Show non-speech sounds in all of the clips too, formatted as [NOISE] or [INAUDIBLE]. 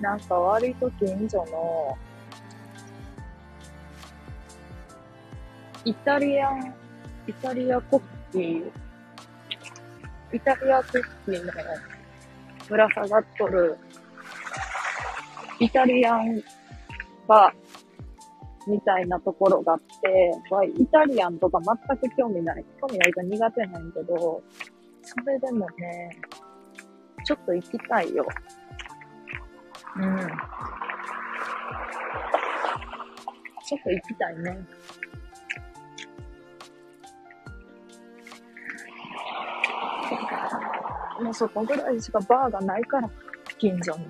なんか割と近所のイタリアン、イタリアクッキー、イタリアクッキーのぶら下がっとるイタリアンバーみたいなところがあって、イタリアンとか全く興味ない。興味ないか苦手なんけど、それでもね、ちょっと行きたいよ。うん。ちょっと行きたいね。もうそこぐらいしかバーがないから、近所に。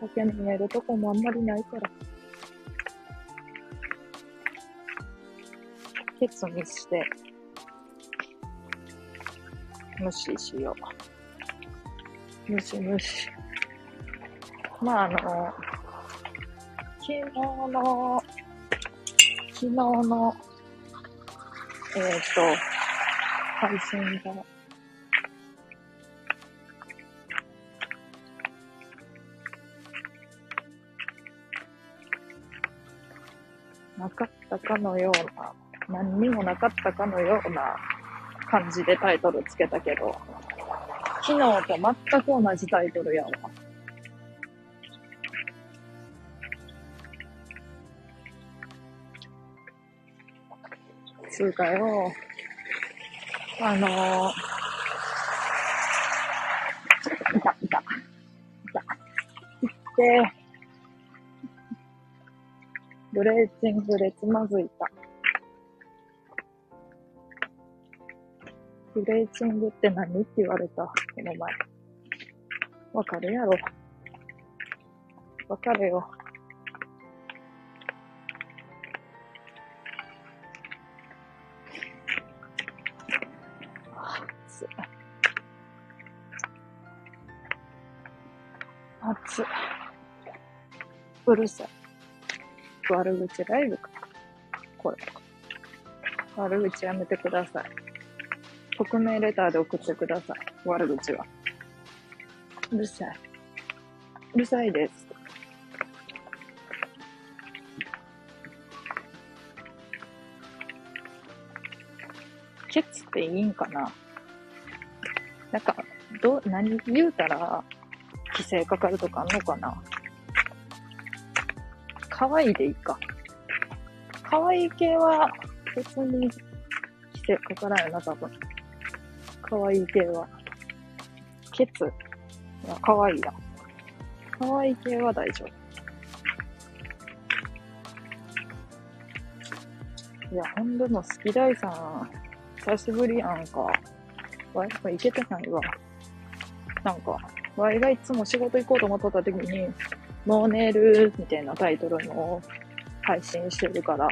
酒飲めるとこもあんまりないから。ケツにして、無視しよう。無視無視。まああの、昨日の、昨日の、えっ、と、配信が、なかったかのような、何にもなかったかのような感じでタイトルつけたけど、昨日と全く同じタイトルやわ。つうかよ、あのー、いた、いた、いた。行って、ブレーチングでつまずいた。ブレーチングって何って言われた、この前。わかるやろ。わかるよ。熱い。うるさい。悪口ライブか。これ。悪口やめてください。匿名レターで送ってください。悪口は。うるさい。うるさいです。ケツっていいんかな？なんか、どう、何？言うたら、規制かかるとかあんのかな？可愛いでいいか。可愛い系は別に規制かからんよな、多分。可愛い系は。ケツ。いや、可愛いや。可愛い系は大丈夫。いや、ほんでも好き大さん、久しぶりやんか。わい、これいけてないわ。なんか、わいがいつも仕事行こうと思っとった時に、もう寝るみたいなタイトルの配信してるから、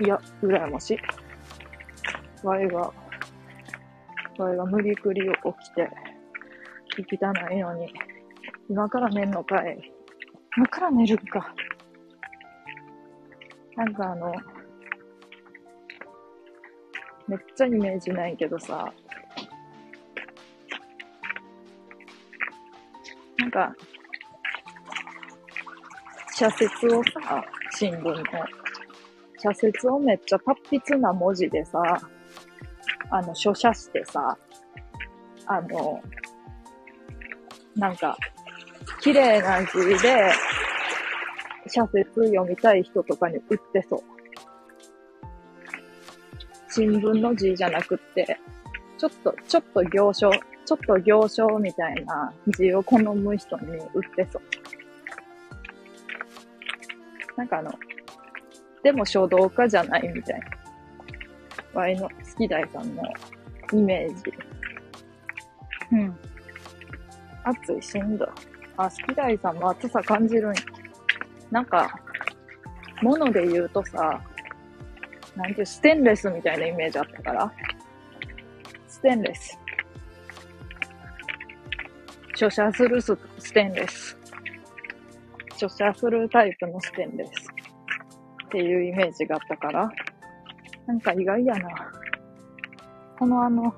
いや、羨ましい。わいが、わいが無理くり起きて、聞きたないのに、今から寝んのかい。今から寝るか。なんかあの、めっちゃイメージないけどさ、か、社説をさ、新聞の、社説をめっちゃ達筆な文字でさ、あの、書写してさ、あの、なんか、綺麗な字で、社説読みたい人とかに売ってそう。新聞の字じゃなくって、ちょっと、ちょっと行書、ちょっと行書みたいな字を好む人に売ってそう。なんかあの、でも書道家じゃないみたいな。ワイの好き大さんのイメージ。うん。暑い、しんどい。あ、好き大さんも暑さ感じるんや。なんか、もので言うとさ、なんていう、ステンレスみたいなイメージあったから。ステンレス。書写するスステンレス。著者フルタイプのステンレスっていうイメージがあったから、なんか意外やな。このあの、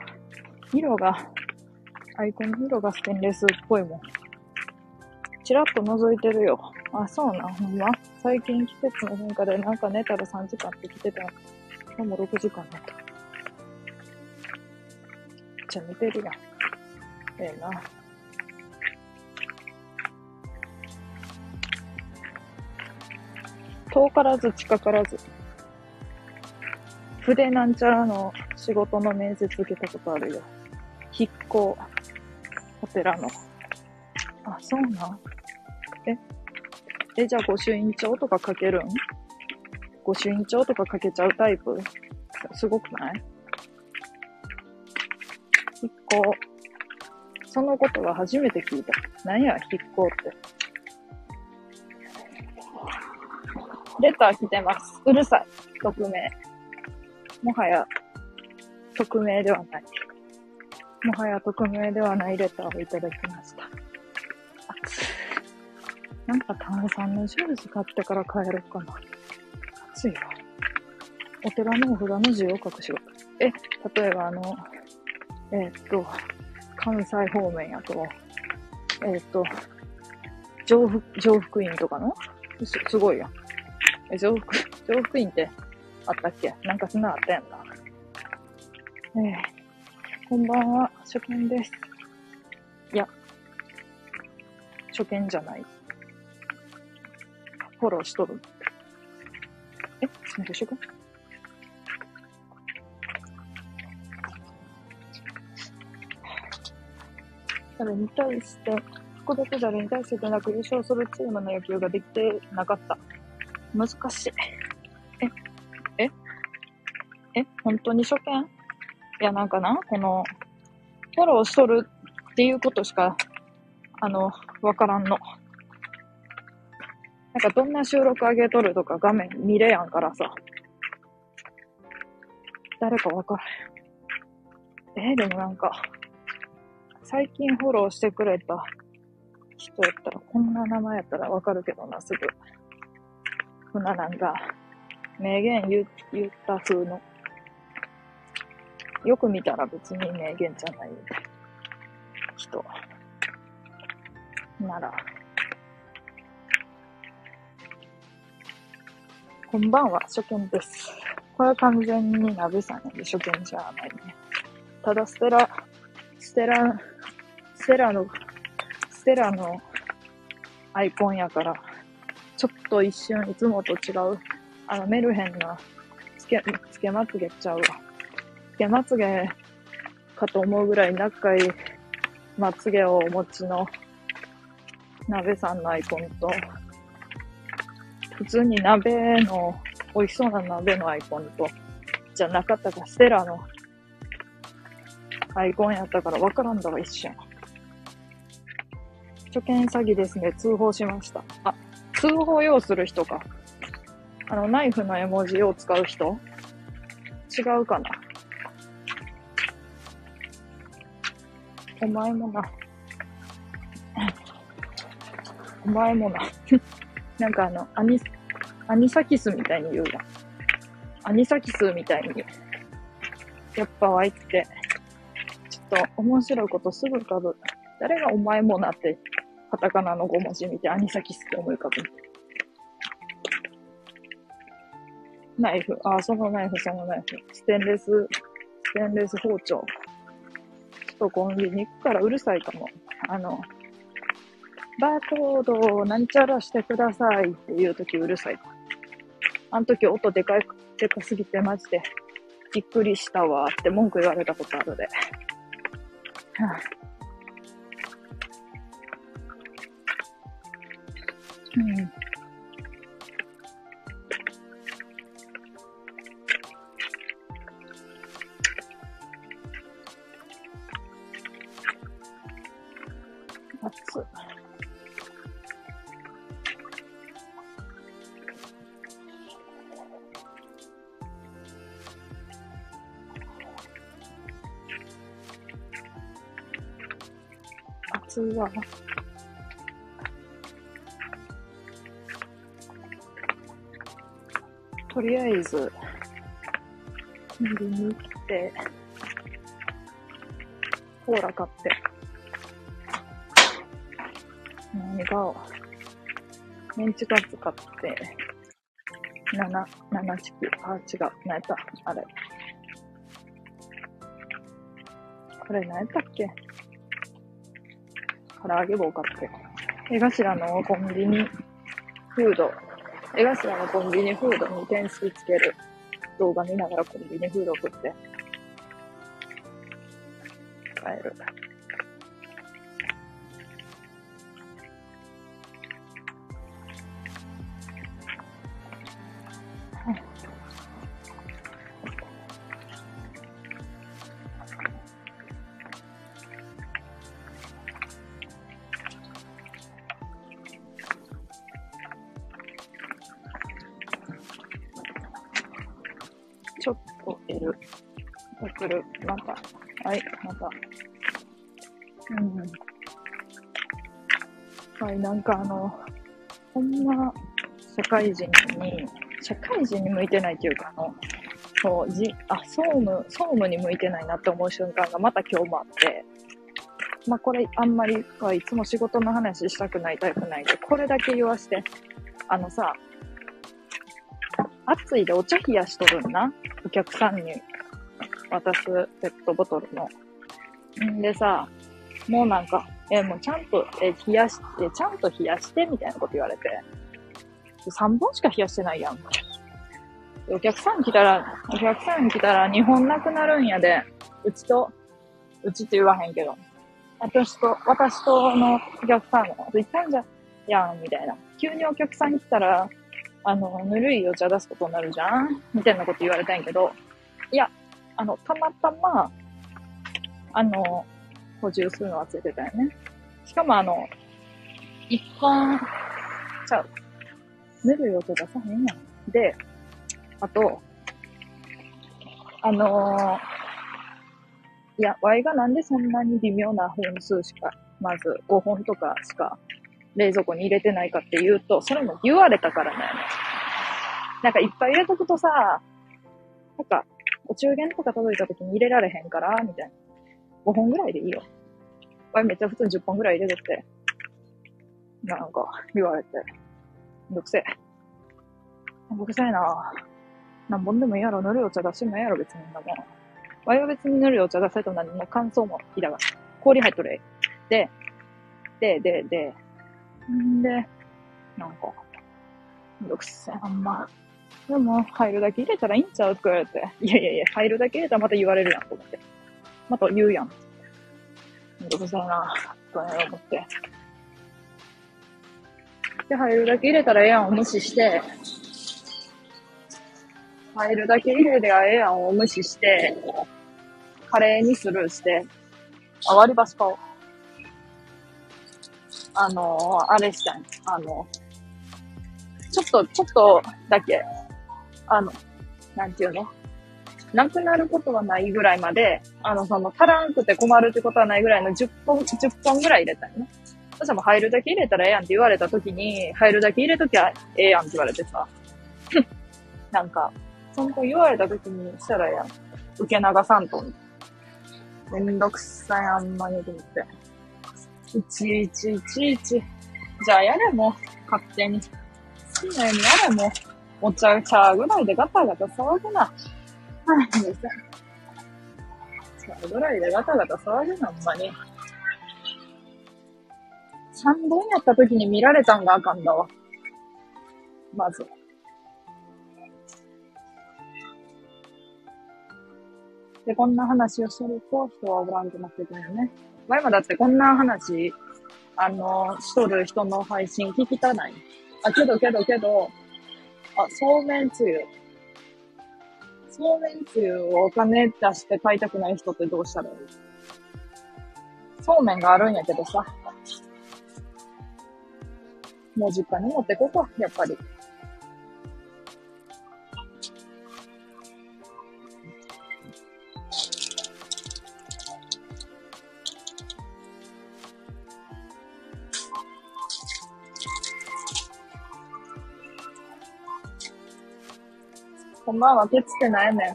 色が、アイコンの色がステンレスっぽいもん。チラッと覗いてるよ。あ、そうな、ほんま？最近季節の変化でなんか寝たら3時間って来てた。今日も6時間だった。じゃあ寝てるやん。ええな。遠からず近からず。筆なんちゃらの仕事の面接受けたことあるよ。筆行、お寺の。あ、そうなん？え？え、じゃあ御朱印帳とか書けるん？御朱印帳とか書けちゃうタイプ？すごくない？筆行。そのことは初めて聞いた。何や、筆行って？レター来てます。うるさい。匿名。もはや、匿名ではない。もはや匿名ではないレターをいただきました。なんか炭酸のジュース買ってから帰ろうかな。暑いわ。お寺のお札の字を書く仕事。え、例えばあの、えー、っと、関西方面やと、えー、っと、上福、上福院とかの？す、すごいやん。え、上福、[LAUGHS] 上福院ってあったっけ？なんかそんなあったやんな。ええー、こんばんは、初見です。いや、初見じゃない。フォローしとる。え、すみません、誰に対して、特別誰に対してでなく優勝するチームの野球ができてなかった。難しい。え、え、え、本当に初見？いや、なんかな、この、フォローしとるっていうことしか、あの、わからんの。なんかどんな収録上げとるとか画面見れやんからさ。誰かわからん。え、でもなんか、最近フォローしてくれた人やったら、こんな名前やったらわかるけどな、すぐ。ふななんか、名言言言った風の。よく見たら別に名言じゃない人。なら。こんばんは、初見です。これは完全に鍋さんやで初見じゃないね。ただ、ステラ、ステラ、ステラの、ステラのアイコンやから、ちょっと一瞬いつもと違う、あの、メルヘンな、つけ、つけまつげちゃうわ。つけまつげかと思うぐらい仲いいまつげをお持ちの鍋さんのアイコンと、普通に鍋の、美味しそうな鍋のアイコンと、じゃなかったか、ステラのアイコンやったから分からんだわ、一瞬。初見詐欺ですね。通報しました。あ、通報用する人か。あの、ナイフの絵文字を使う人？違うかな？お前もな。[LAUGHS] お前もな。[LAUGHS] なんかあの、アニ、アニサキスみたいに言うわ。アニサキスみたいに言う。やっぱワイって、ちょっと面白いことすぐ浮かぶ。誰がお前もなってカタカナの5文字見てアニサキスって思い浮かぶ。ナイフ。あ、そのナイフ、そのナイフ。ステンレス、ステンレス包丁。ちょっとコンビニ行くからうるさいかも。あの、バーコードをなんちゃらしてくださいっていう時うるさい。あの時音でかい、でかすぎてマジでびっくりしたわって文句言われたことあるで。はあうん。熱熱いわ。りあえず、コンビニ行って、コーラ買って、何買おう。メンチカツ買って、7、7チキ、あ、違う、何やった？あれ。これ何やったっけ？唐揚げ棒買って。江頭のコンビニフード、江頭のコンビニフードに点数つける動画見ながらコンビニフードを食って、帰る。かあの、こんな社会人に、社会人に向いてないっていうか、あの、そう、じ、あ、総務、総務に向いてないなって思う瞬間がまた今日もあって、まあこれあんまりはいつも仕事の話したくないタイプないで、これだけ言わして、あのさ、暑いでお茶冷やしとるんな？お客さんに渡すペットボトルの。んでさ、もうなんか、えもうちゃんと、え冷やして、ちゃんと冷やして、みたいなこと言われて。3本しか冷やしてないやん。お客さん来たら、お客さん来たら2本なくなるんやで、うちと、うちって言わへんけど。私と、私とのお客さんも、いっぱいじゃ、やん、みたいな。急にお客さん来たら、あの、ぬるいお茶出すことになるじゃん？みたいなこと言われたんやけど、いや、あの、たまたま、あの、補充するの忘れてたよね。しかもあの、一本、ちゃう。ぬるいお茶出さへんやん。で、あと、あのー、いや、Y がなんでそんなに微妙な本数しか、まず5本とかしか冷蔵庫に入れてないかっていうと、それも言われたからだよね。なんかいっぱい入れとくとさ、なんか、お中元とか届いた時に入れられへんから、みたいな。5本ぐらいでいいよ。これめっちゃ普通に10本ぐらい入れとって。なんか、言われて。めんどくせえ。めんどくせえな何本でもいいやろ。ぬるお茶出してもいいやろ、別にんなもん。ワイは別にぬるお茶出せと何も感想もいいだが。氷入っとるで、で、で、で、んで、なんか、めんどくせえ、あんま。でも、入るだけ入れたらいいんちゃう？って言われて。いやいやいや、入るだけ入れたらまた言われるやん、と思って。また言うやん。めんどくさいな、と思って。で、入るだけ入れたらええやんを無視して、入るだけ入れりゃええやんを無視して、カレーにスルーして、あ、割り箸買おう。あのー、あれしたい。あの、ちょっと、ちょっとだけ、あの、なんていうの？なくなることはないぐらいまで、あの、その、足らんくて困るってことはないぐらいの10本、10本ぐらい入れたいね。そしたらもう入るだけ入れたらええやんって言われた時に、入るだけ入れときゃええやんって言われてさ。[LAUGHS] なんか、そんと言われた時にしたらええやん。受け流さんと。めんどくさい、あんまにと思って。いちいちいちいち。じゃあやれも勝手に。好きなようにやれもお茶茶ぐらいでガタガタ騒ぐな。はい、茶ぐらいでガタガタ騒ぐな、ほんまに。3本やった時に見られたんがあかんだわ。まず。で、こんな話をすると人はおらんくなってくるよね。前もだってこんな話、あの、しとる人の配信聞きたない。あ、けどけどけど、あ、そうめんつゆ。そうめんつゆをお金出して買いたくない人ってどうしたらいい？そうめんがあるんやけどさ。もう実家に持ってこうか、やっぱり。は、ケツってなんやねん。い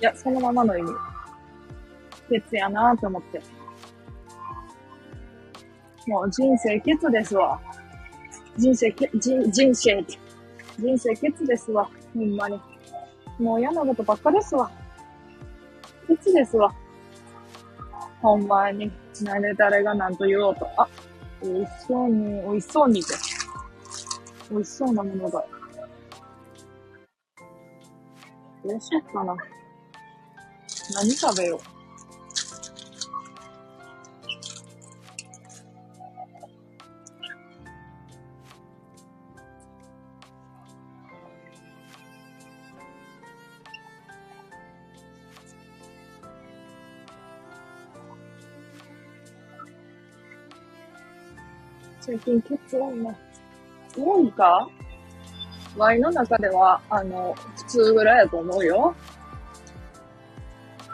や、そのままの意味。ケツやなーって思って。もう人生ケツですわ。人生け、人、人生。人生ケツですわ。ほんまに。もう嫌なことばっかですわ。ケツですわ。ほんまに。なんで誰が何と言おうと。あ、美味しそうに、美味しそうにって。美味しそうなものが。どうしよっかな。何食べよう。最近血音が多いか？ワイの中では、あの、普通ぐらいやと思うよ。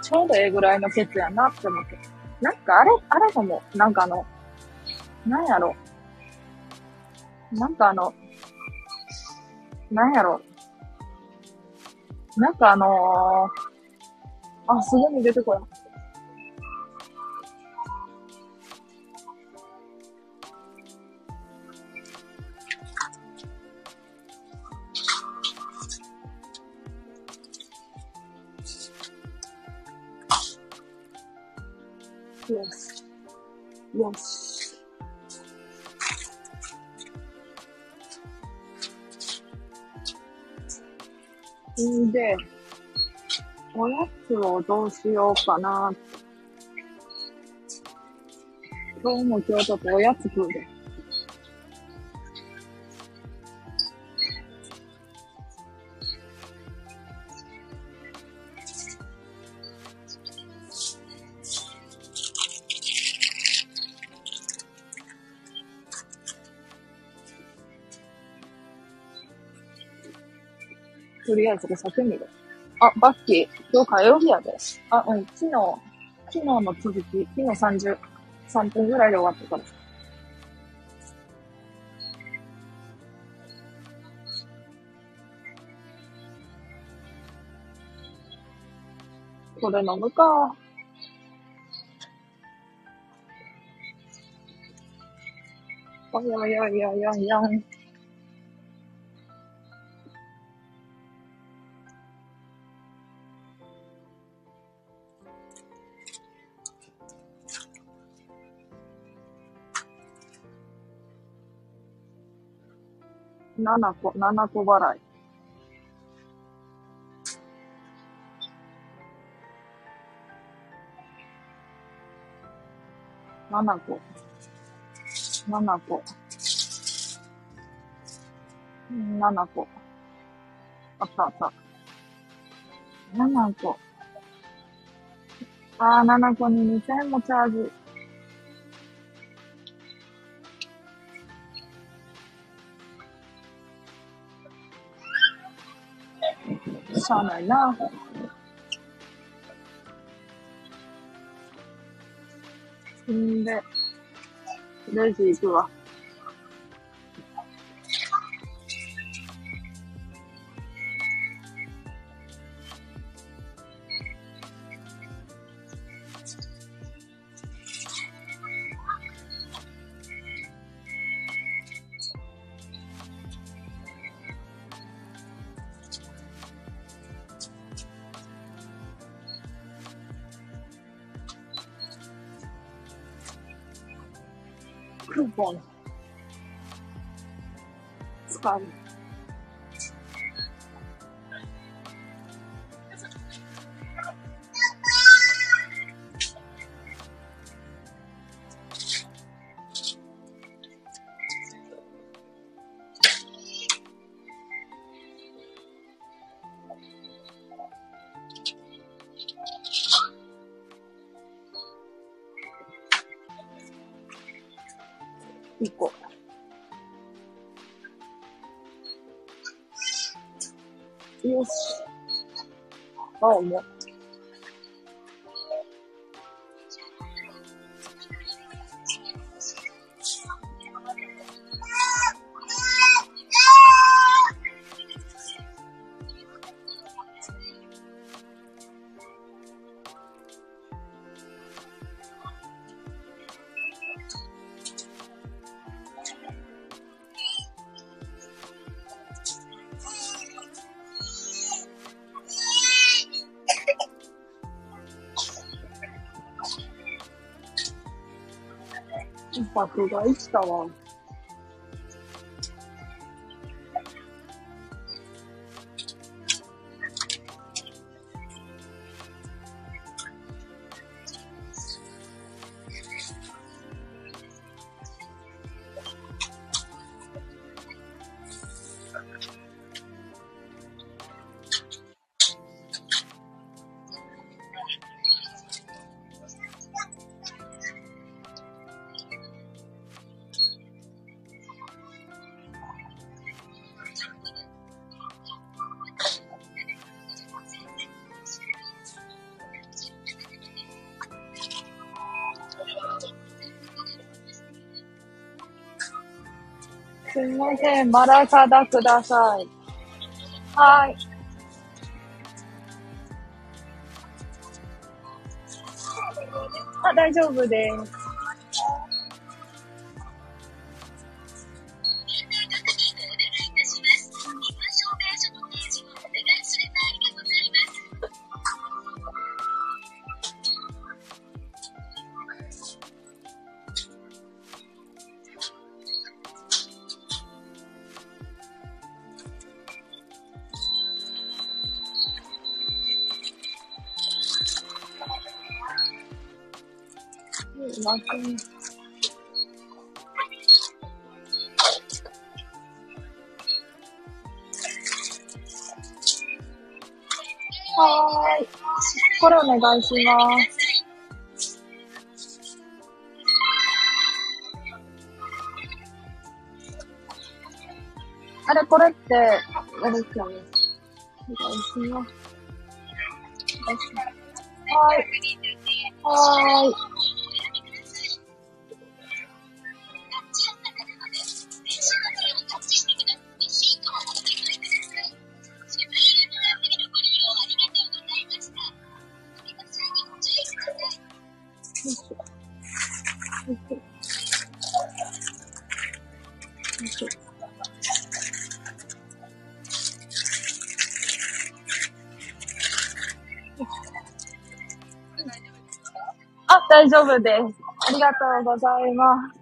ちょうどええぐらいのケツやなって思って。なんかあれ、あれかも、なんかあの、なんやろ。なんかあの、なんやろ。なんかあのー、あ、すぐに出てこない。どうしようかな。今日も今日ちょっとおやつ食うで。とりあえずお酒見る。あ、バッキー、今日火曜日やで。あ、うん、昨日、昨日の続き、昨日30、3分ぐらいで終わったから。これ飲むか。おややややや。7個、7個払い。7個。7個。7個。あったあった。7個。ああ、7個に2000もチャージ。しゃあないな。んで、レジ行くわ。使あ、爆買いしたわ。すみません。マラサダください。はい。あ、大丈夫です。お願いします。あれ、これって、あれですよね。お願いします。はい。はー。い大丈夫です。ありがとうございます。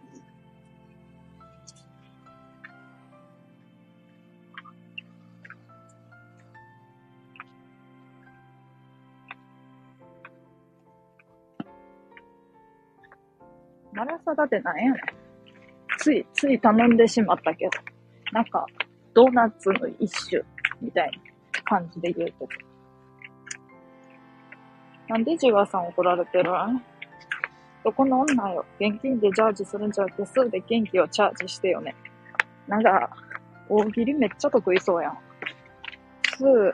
マラサダってなんやねん。つい、つい頼んでしまったけど。なんか、ドーナツの一種みたいな感じで言うと。なんでジガさん怒られてるんどこの女よ。現金でジャージするんじゃなくて、数で元気をチャージしてよね。なんか、大喜利めっちゃ得意そうやん。数、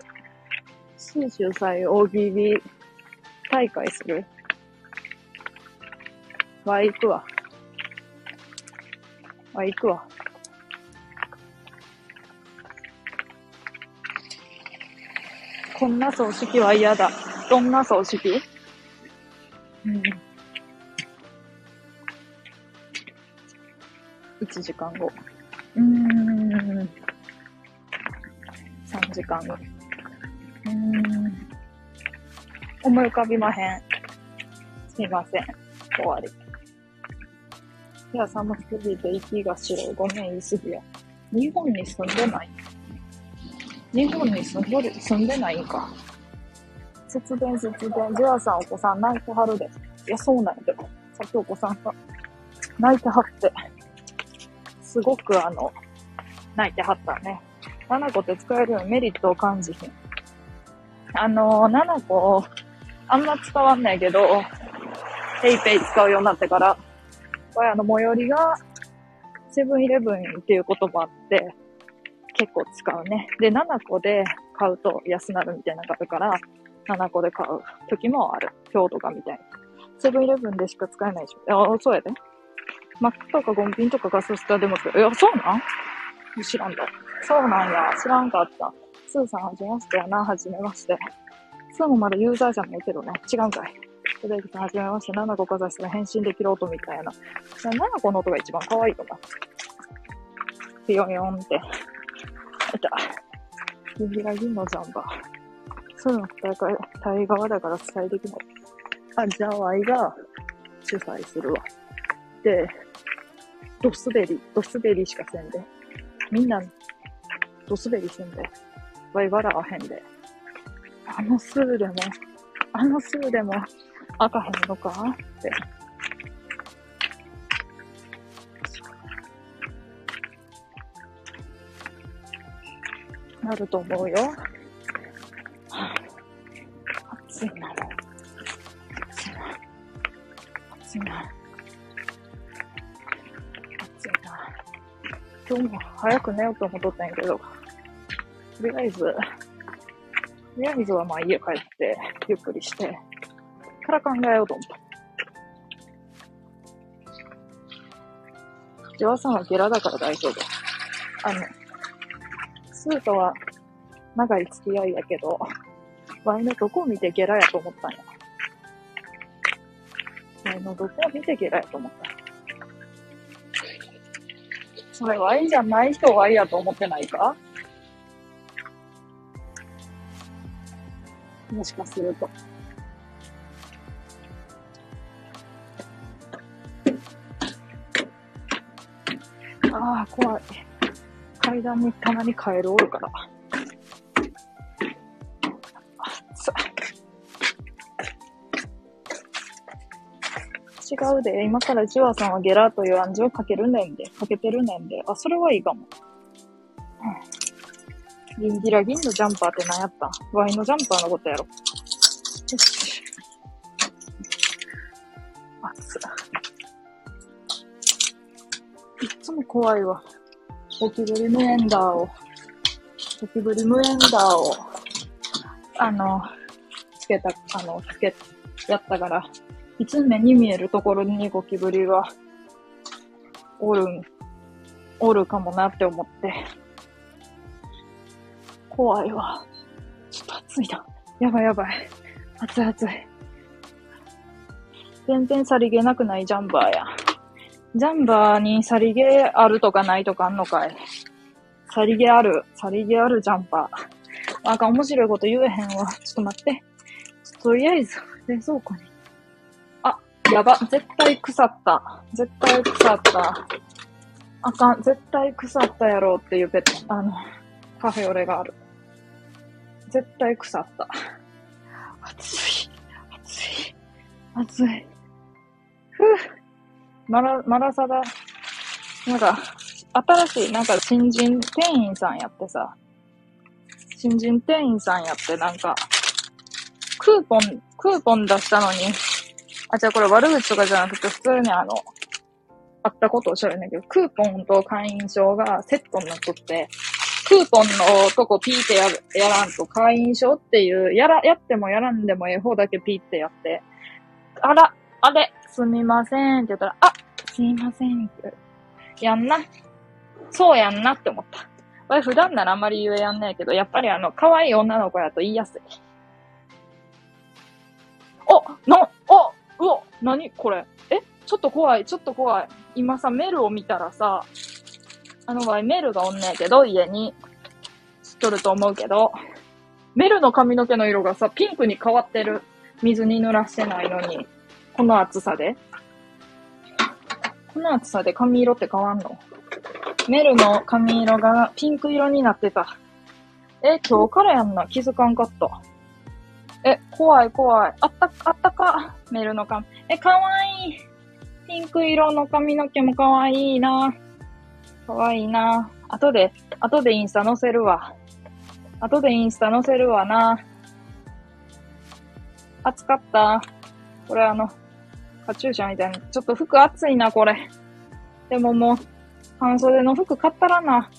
数主催大喜利大会する？わ、行くわ。わ、行くわ。こんな葬式は嫌だ。どんな葬式？うん。1時間後。うーん。3時間後。うーん。思い浮かびまへん。すいません。終わり。いや、寒すぎて息が白い。ごめん、言い過ぎや。日本に住んでない日本に住んでる、住んでないんか。節電、節電。ジュアさん、お子さん泣いてはるで。いや、そうなんやけど。さっきお子さんが泣いてはって。すごくあの、泣いてはったね。7個って使えるようにメリットを感じひん。あの、7個、あんま使わんないけど、ペイペイ使うようになってから、これあの、最寄りが、セブンイレブンっていうこともあって、結構使うね。で、7個で買うと安なるみたいなのがあるから、7個で買う時もある。今日とかみたいに。セブンイレブンでしか使えないでしょ。あ、そうやで。マックとかゴンピンとかガソスタでも使う。いや、そうなん？知らんだ。そうなんや。知らんかった。スーさんはじめましてやな。はじめまして。スーもまだユーザーじゃないけどね。違うんかい。トレイさんはじめまして。7個かざしたら返信できる音みたいな。7個の音が一番可愛いとか。ピヨヨンって。いた。銀ギラ銀のジャンバー。そういうの大会、対側だから伝えできない。あ、じゃあ、ワイが主催するわ。で、ド滑り、ド滑りしかせんで。みんな、ド滑りせんで。わい笑わへんで。あのスーでも、あのスーでも、開かへんのかって。なると思うよ。はあ暑いな、もう。暑いな。暑いな。今日も早く寝ようと思っとったんやけど、とりあえず、とりあえずはまあ家帰って、ゆっくりして、から考えようと思った。ジワさんはゲラだから大丈夫。あの、スーとは長い付き合いやけど、ワイのどこを見てゲラやと思ったんや。ワイのどこを見てゲラやと思った。それワイじゃない人をワイやと思ってないか？もしかすると。ああ、怖い。階段にたまにカエルおるから。違うで、今からジュアさんはゲラーという暗示をかけるねんで、かけてるねんで。あ、それはいいかも。うん。ギンギラギンのジャンパーって何やった？ワインのジャンパーのことやろ。よし。暑い。いっつも怖いわ。ゴキブリムエンダーを、ゴキブリムエンダーを、あの、つけた、あの、つけ、やったから、いつ目に見えるところにゴキブリが、おるん、おるかもなって思って、怖いわ。ちょっと暑いな。やばいやばい。暑い暑い。全然さりげなくないジャンバーや。ジャンバーにさりげあるとかないとかあんのかいさりげある。さりげあるジャンパー。なんか面白いこと言えへんわ。ちょっと待って。とりあえず、冷蔵庫に。あ、やば。絶対腐った。絶対腐った。あかん。絶対腐ったやろうっていうペット、あの、カフェオレがある。絶対腐った。暑い。暑い。暑い。ふぅ。マラ、マラサダ、なんか、新しい、なんか新人店員さんやってさ、新人店員さんやってなんか、クーポン、クーポン出したのに、あ、じゃあこれ悪口とかじゃなくて普通にあの、あったことをおっしゃるんだけど、クーポンと会員証がセットになっとって、クーポンのとこピーってやる、やらんと会員証っていう、やら、やってもやらんでもええ方だけピーってやって、あら、あれ、すみませんって言ったら、あ、すいませんって。やんな。そうやんなって思った。これ普段ならあんまり言えやんねえけど、やっぱりあの、可愛い女の子やと言いやすい。おな、あうわなにこれえ？ちょっと怖い、ちょっと怖い。今さ、メルを見たらさ、あの場合メルがおんねえけど、家に。知っとると思うけど、メルの髪の毛の色がさ、ピンクに変わってる。水に濡らしてないのに。この暑さでこの暑さで髪色って変わんの？メルの髪色がピンク色になってた。え、今日からやんな。気づかんかった。え、怖い怖い。あった、あったか。メルの髪。え、かわいい。ピンク色の髪の毛もかわいいな。かわいいな。後で、後でインスタ載せるわ。後でインスタ載せるわな。暑かった。これあの、カチューシャみたいな。ちょっと服暑いな、これ。でももう、半袖の服買ったらな。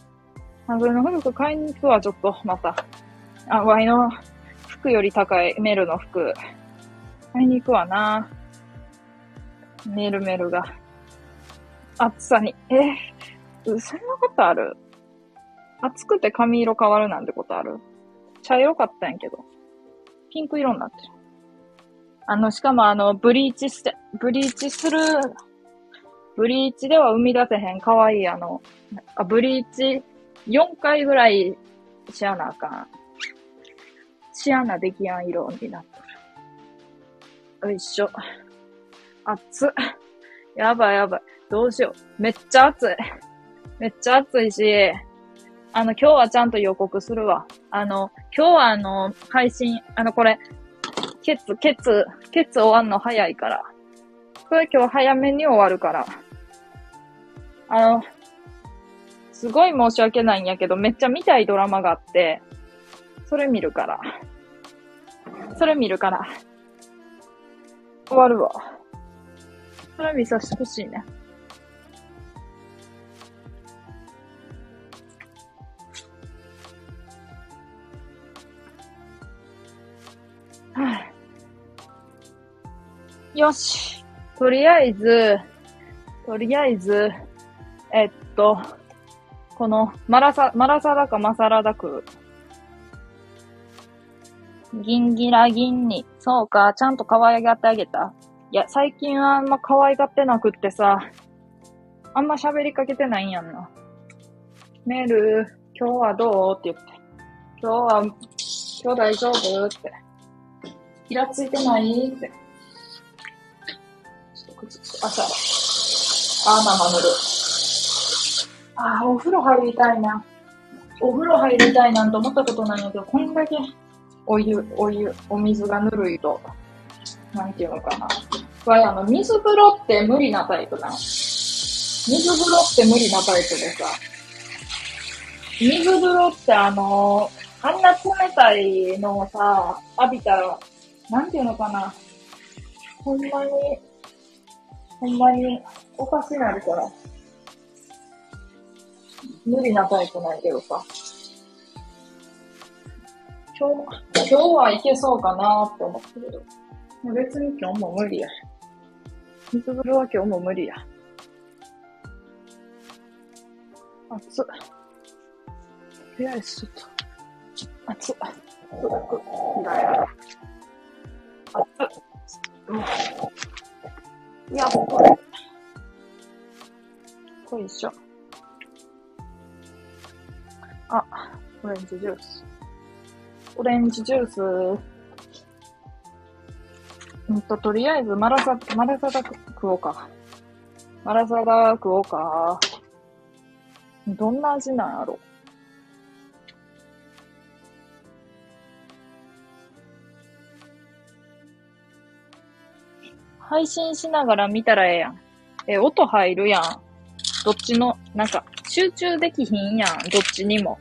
半袖の服買いに行くわ、ちょっと、また。あ、ワイの服より高いメルの服。買いに行くわな。メルメルが。暑さに。えー、そんなことある？暑くて髪色変わるなんてことある？茶色かったんやけど。ピンク色になってる。あの、しかもあの、ブリーチして、ブリーチする、ブリーチでは生み出せへん可愛いあの、あ、ブリーチ4回ぐらいしやなあかん。しやなできやん色になっとる。よいしょ。熱っ。やばいやばい。どうしよう。めっちゃ暑い。めっちゃ暑いし、あの、今日はちゃんと予告するわ。あの、今日はあの、配信、あの、これ、ケツ、ケツ、ケツ終わんの早いから。これ今日早めに終わるから。あの、すごい申し訳ないんやけど、めっちゃ見たいドラマがあって、それ見るから。それ見るから。終わるわ。それ見させてほしいね。はあ、よし。とりあえず、とりあえず、えっと、この、マラサ、マラサダかマサラダク。ギンギラギンに。そうか、ちゃんと可愛がってあげたいや、最近はあんま可愛がってなくってさ、あんま喋りかけてないんやんな。メール、今日はどうって言って。今日は、今日大丈夫って。イラついてないって。ちょっと靴、朝、あ、生ぬる。あ、お風呂入りたいな。お風呂入りたいなんて思ったことないんだけど、こんだけお湯、お湯、お水がぬるいと、なんていうのかな。わい、あの、水風呂って無理なタイプなの。水風呂って無理なタイプでさ。水風呂ってあのあんな冷たいのをさ、浴びたら、なんていうのかな。ほんまに、ほんまにおかしなるから。無理なタイプないけどさ。今日、今日はいけそうかなって思ってるけど。別に今日も無理や。水風呂は今日も無理や。熱っ。とりあえずちょっと、熱っ。だよ。熱っ。うやっこれ。よいしょ。あ、オレンジジュース。オレンジジュース。うんと、とりあえず、マラサ、マラサダ食おうか。マラサダ食おうか。どんな味なんやろ？配信しながら見たらええやん。え、音入るやん。どっちの、なんか、集中できひんやん。どっちにも。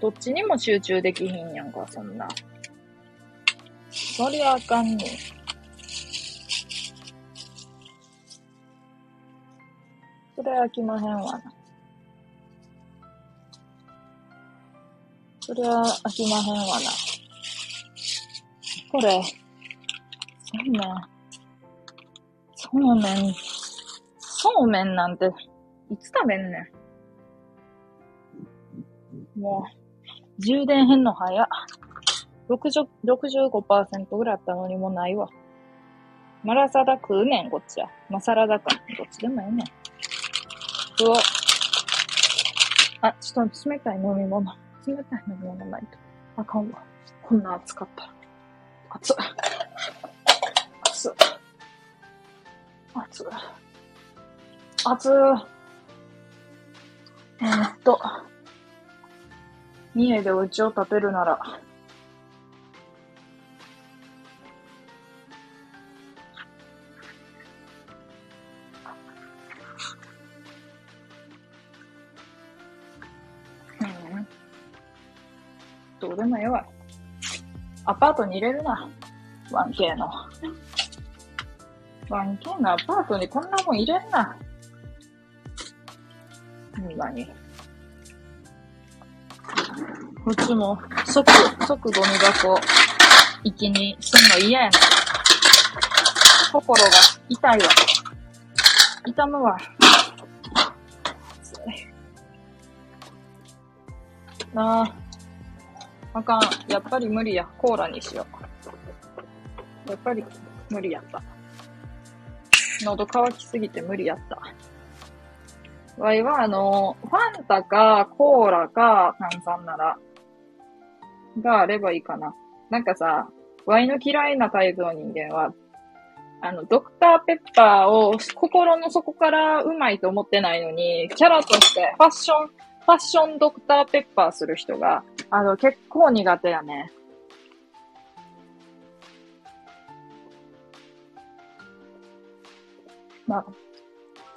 どっちにも集中できひんやんか、そんな。そりゃあかんねん。それ飽きまへんわな。そりゃ飽きまへんわな。これ、そうめん。そうめん。そうめんなんて、いつ食べんねん。もう。充電変の早。60 65%ぐらいあったのにもないわ。マラサダ食うねん、こっちは。マサラダか。どっちでもええねん。うわ。あ、ちょっと冷たい飲み物。冷たい飲み物ないと。あかんわ。こんな暑かったら。暑い。暑い。暑い。暑い。えー、っと。三重でお家を建てるなら、うん。どうでもええわ。アパートに入れるな。1K の。1K のアパートにこんなもん入れんな。ほんまに。こっちも即、即ゴミ箱行きにすんの嫌やねん。心が痛いわ。痛むわ。なあ。あかん。やっぱり無理や。コーラにしよう。やっぱり無理やった。喉乾きすぎて無理やった。わいは、あの、ファンタか、コーラか、炭酸なら、があればいいかな。なんかさ、ワイの嫌いなタイプの人間は、あの、ドクターペッパーを心の底からうまいと思ってないのに、キャラとしてファッション、ファッションドクターペッパーする人が、あの、結構苦手やね。まあ、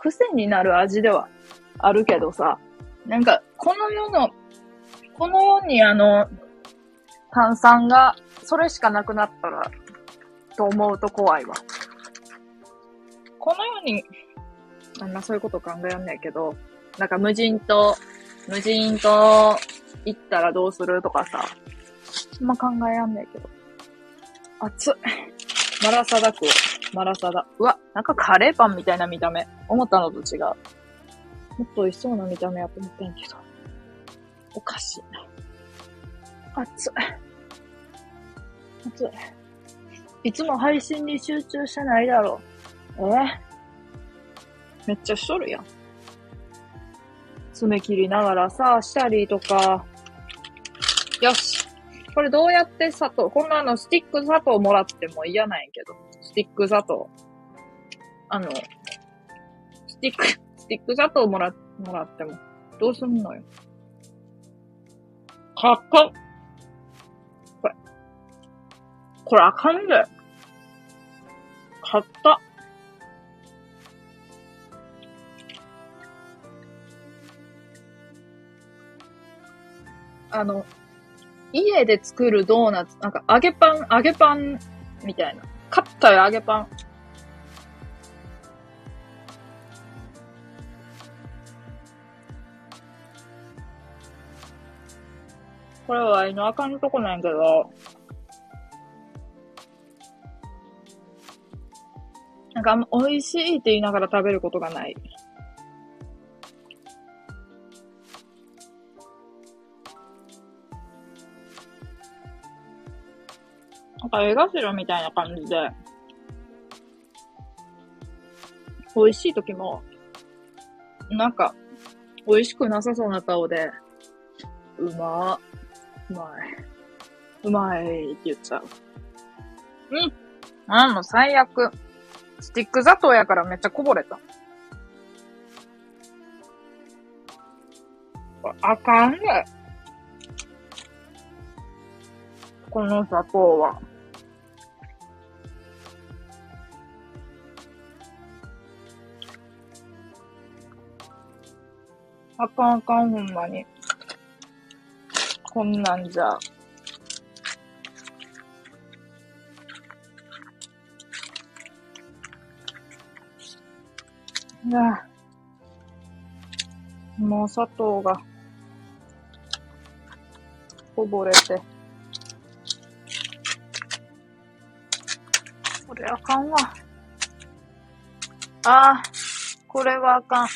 癖になる味ではあるけどさ、なんか、この世の、この世にあの、炭酸が、それしかなくなったら、と思うと怖いわ。この世に、あんまそういうこと考えらんないけど、なんか無人島、無人島行ったらどうするとかさ、あんま考えらんないけど。熱っ。マラサダ食う。マラサダ。うわ、なんかカレーパンみたいな見た目。思ったのと違う。もっと美味しそうな見た目やと思ってんけど。おかしい。熱い。熱い。いつも配信に集中してないだろう。え？めっちゃしとるやん。爪切りながらさ、したりとか。よし。これどうやって砂糖、こんなのスティック砂糖もらっても嫌なんやけど。スティック砂糖。あの、スティック、スティック砂糖もら、もらっても、どうすんのよ。かっここれあかんで。買った。あの、家で作るドーナツ、なんか揚げパン、揚げパンみたいな。買ったよ、揚げパン。これは胃のあかんとこなんやけど、なんか美味しいって言いながら食べることがない。なんか絵頭みたいな感じで、美味しい時も、なんか、美味しくなさそうな顔で、うまうまい。うまいって言っちゃう。うん。あ、もう最悪。スティック砂糖やからめっちゃこぼれた。あかんね。この砂糖は。あかんあかん、ほんまに。こんなんじゃ。いや、もう砂糖が、こぼれて。これあかんわ。ああ、これはあかん。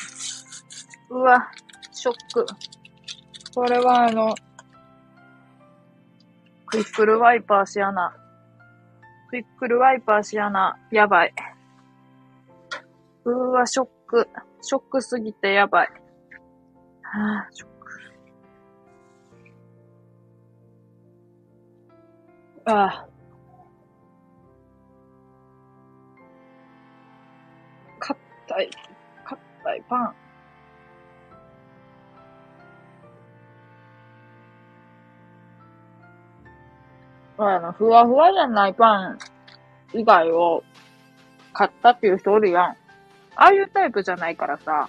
うわ。ショック。これはあの、クイックルワイパーしやな。クイックルワイパーしやな。やばい。うわ、ショックク。ショックすぎてやばい。はあ、ショック。ああ。硬い、硬いパン。あの、ふわふわじゃないパン以外を買ったっていう人おるやん。ああいうタイプじゃないからさ、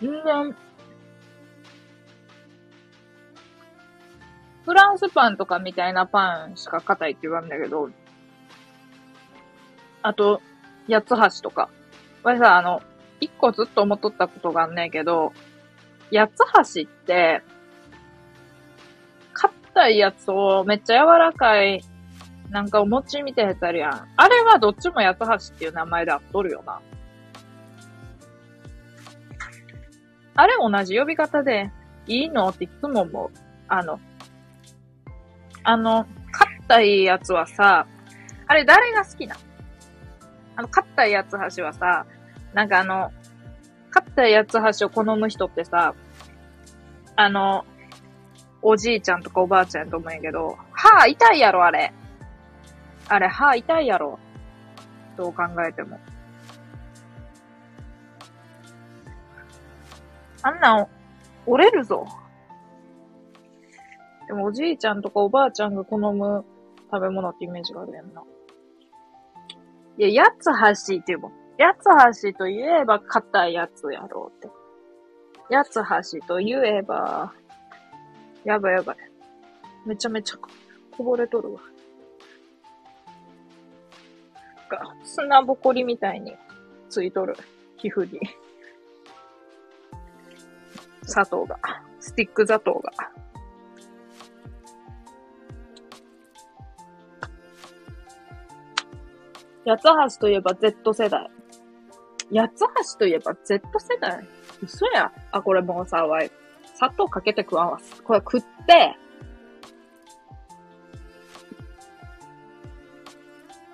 全然、フランスパンとかみたいなパンしか硬いって言わんだけど、あと、八つ橋とか。これさ、あの、一個ずっと思っとったことがあんねんけど、八つ橋って、たいやつをめっちゃ柔らかい、なんかお餅みたいなやつあるやん。あれはどっちも八つ橋っていう名前であっとるよな。あれ同じ呼び方でいいの？っていつも思う。あの、あの、硬いやつはさ、あれ誰が好きなあの、硬い八つ橋はさ、なんかあの、硬い八つ橋を好む人ってさ、あの、おじいちゃんとかおばあちゃんと思うんやけど、歯痛いやろ、あれ。あれ、歯痛いやろ。どう考えても。あんなん、折れるぞ。でもおじいちゃんとかおばあちゃんが好む食べ物ってイメージがあるやんな。いや、八つ橋っていうもん。八つ橋といえば硬いやつやろうって。八つ橋と言えば、やばいやばい。めちゃめちゃこぼれとるわ。が、砂ぼこりみたいについとる。皮膚に。砂糖が。スティック砂糖が。八つ橋といえば Z 世代。八つ橋といえば Z 世代？嘘や。あ、これもうさ、わい。砂糖かけて食わんわ。これ食って、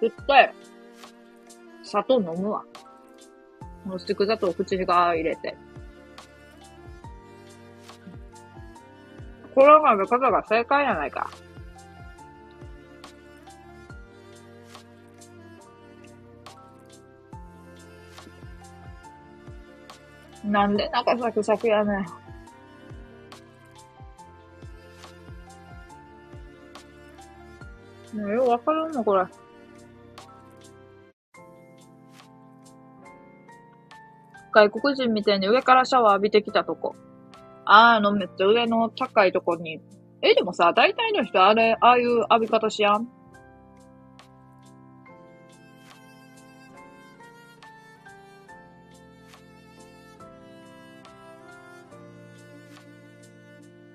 食って、砂糖飲むわ。このスティック砂糖を口にガー入れて。これは食べ方が正解やないか。なんで中サクサクやねん。もうようわからんの、これ。外国人みたいに上からシャワー浴びてきたとこ。あの、めっちゃ上の高いとこに。え、でもさ、大体の人あれ、ああいう浴び方しやん？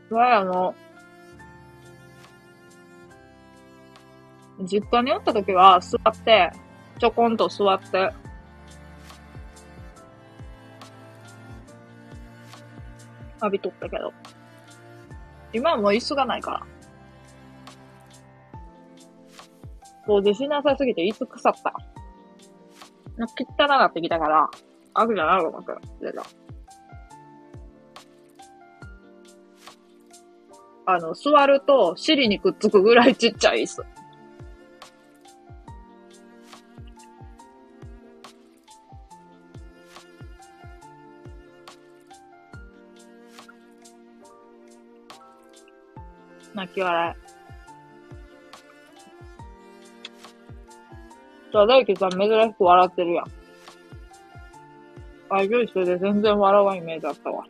は、あの、実家におった時は座って、ちょこんと座って、浴びとったけど。今はもう椅子がないから。掃除しなさすぎて椅子腐った。な汚なってきたから、開くじゃないのかく出た。あの、座ると尻にくっつくぐらいちっちゃい椅子。泣き笑い。じゃあ、大輝さん珍しく笑ってるやん。あ、一緒で全然笑わんイメージあったわ。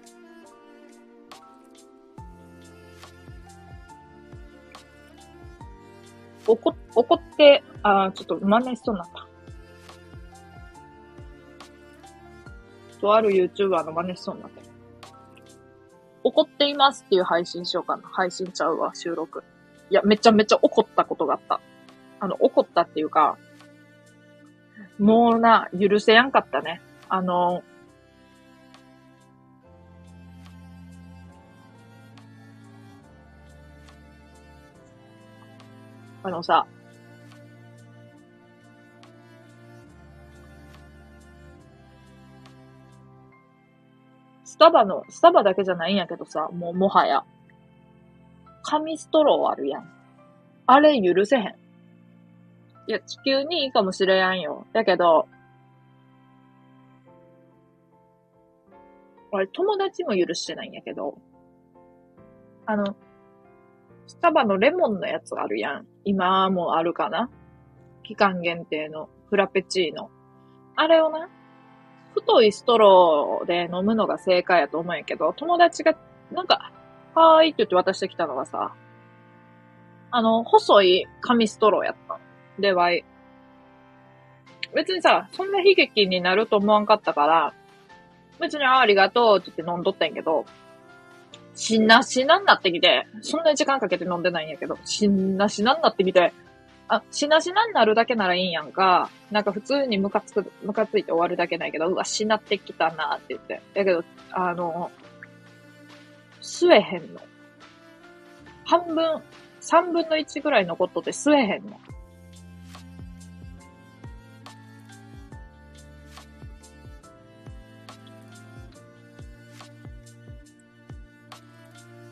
怒、怒って、あちょっと真似しそうになった。とある YouTuber の真似しそうになった。怒っていますっていう配信しようかな。配信ちゃうわ、収録。いや、めちゃめちゃ怒ったことがあった。あの、怒ったっていうか、もうな、許せやんかったね。あの、あのさ、タバの、スタバだけじゃないんやけどさ、もうもはや。紙ストローあるやん。あれ許せへん。いや、地球にいいかもしれやんよ。だけど、俺友達も許してないんやけど、あの、スタバのレモンのやつあるやん。今もあるかな？期間限定のフラペチーノ。あれをな、太いストローで飲むのが正解やと思うんやけど、友達が、なんか、はーいって言って渡してきたのがさ、あの、細い紙ストローやった。で、わい。別にさ、そんな悲劇になると思わんかったから、別にあありがとうって言って飲んどったんやけど、しんなしなになってきて、そんなに時間かけて飲んでないんやけど、しんなしなになってきて、あ、しなしなになるだけならいいんやんか。なんか普通にムカつく、ムカついて終わるだけないけど、うわ、しなってきたなって言って。だけど、あの、吸えへんの。半分、三分の一ぐらい残っとって吸えへんの。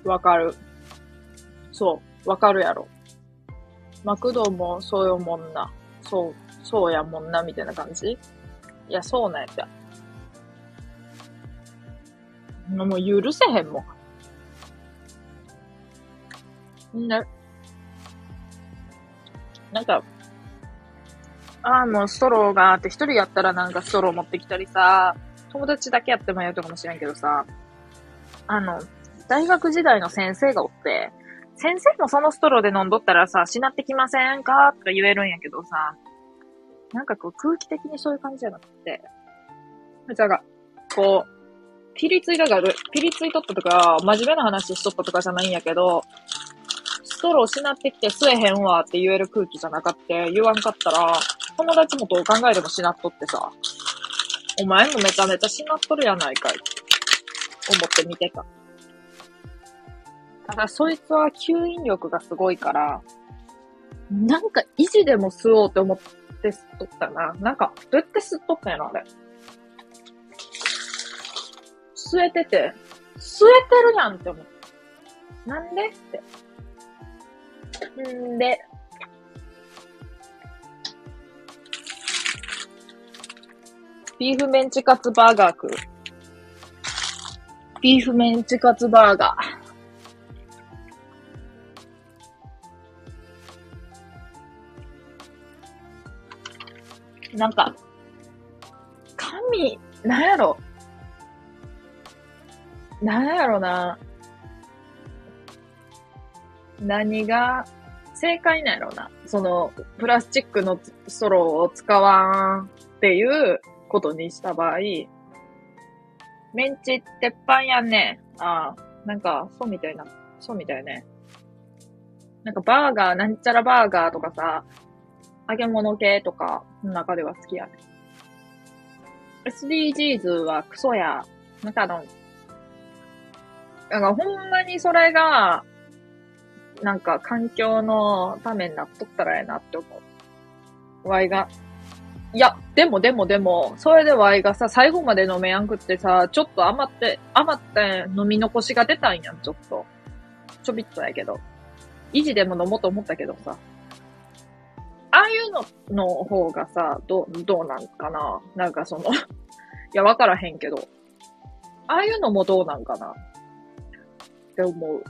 わかる。そう、わかるやろ。マクドもそういうもんな。そう。そうやもんな、みたいな感じ？いや、そうなんやった。もう許せへんもん。ね。なんか、ああ、もうストローがあって、一人やったらなんかストロー持ってきたりさ、友達だけやってもやるかもしれんけどさ、あの、大学時代の先生がおって、先生もそのストローで飲んどったらさ、しなってきませんか？とか言えるんやけどさ、なんかこう空気的にそういう感じじゃなくて、じゃが、こう、ピリついたがる、ピリついとったとか、真面目な話しとったとかじゃないんやけど、ストローしなってきて吸えへんわって言える空気じゃなかって、言わんかったら、友達もどう考えてもしなっとってさ、お前もめちゃめちゃしなっとるやないかい。って思って見てた。ただ、そいつは吸引力がすごいから、なんか維持でも吸おうって思って吸っとったな。なんか、どうやって吸っとったんやろ、あれ。吸えてて、吸えてるやんって思って。なんでって。んで、ビーフメンチカツバーガー食う。ビーフメンチカツバーガー。なんか、神、なんやろ。なんやろな。何が正解なんやろな。その、プラスチックのストローを使わんっていうことにした場合、メンチ鉄板やんね。ああ、なんか、そうみたいな。そうみたいね。なんかバーガー、なんちゃらバーガーとかさ、揚げ物系とかの中では好きやね。SDGs はクソや。なんかあの、なんかほんまにそれが、なんか環境のためになっとったらええなって思う。ワイが。いや、でもでもでも、それでワイがさ、最後まで飲めやんくってさ、ちょっと余って、余って飲み残しが出たんやん、ちょっと。ちょびっとやけど。維持でも飲もうと思ったけどさ。ああいうのの方がさ、どう、どうなんかな？なんかその [LAUGHS] いや、わからへんけど。ああいうのもどうなんかな？って思う。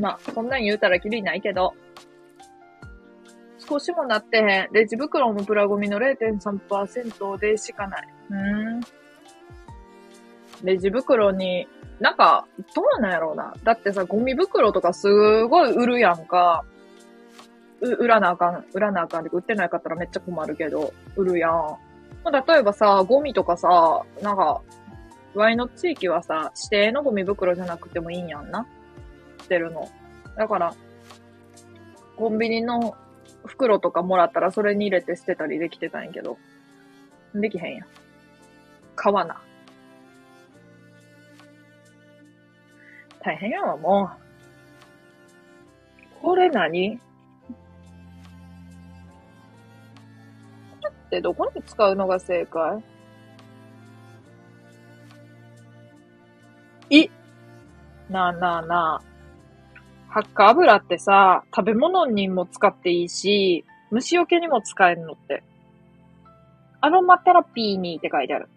まあ、そんなん言うたらきりないけど、少しもなってへん。レジ袋もプラゴミの0.3%でしかない。うん。レジ袋に、なんか、どうなんやろうな。だってさ、ゴミ袋とかすごい売るやんか。売らなあかん、売らなあかんで、売ってないかったらめっちゃ困るけど、売るやん。まあ、例えばさ、ゴミとかさ、なんか、ワイの地域はさ、指定のゴミ袋じゃなくてもいいんやんな。してるの。だから、コンビニの袋とかもらったらそれに入れて捨てたりできてたんやけど。できへんやん。買わな。大変やわ、もう。これ何？ってどこに使うのが正解？いなあなあなあ。発火油ってさ、食べ物にも使っていいし、虫除けにも使えるのって。アロマテラピーにって書いてある。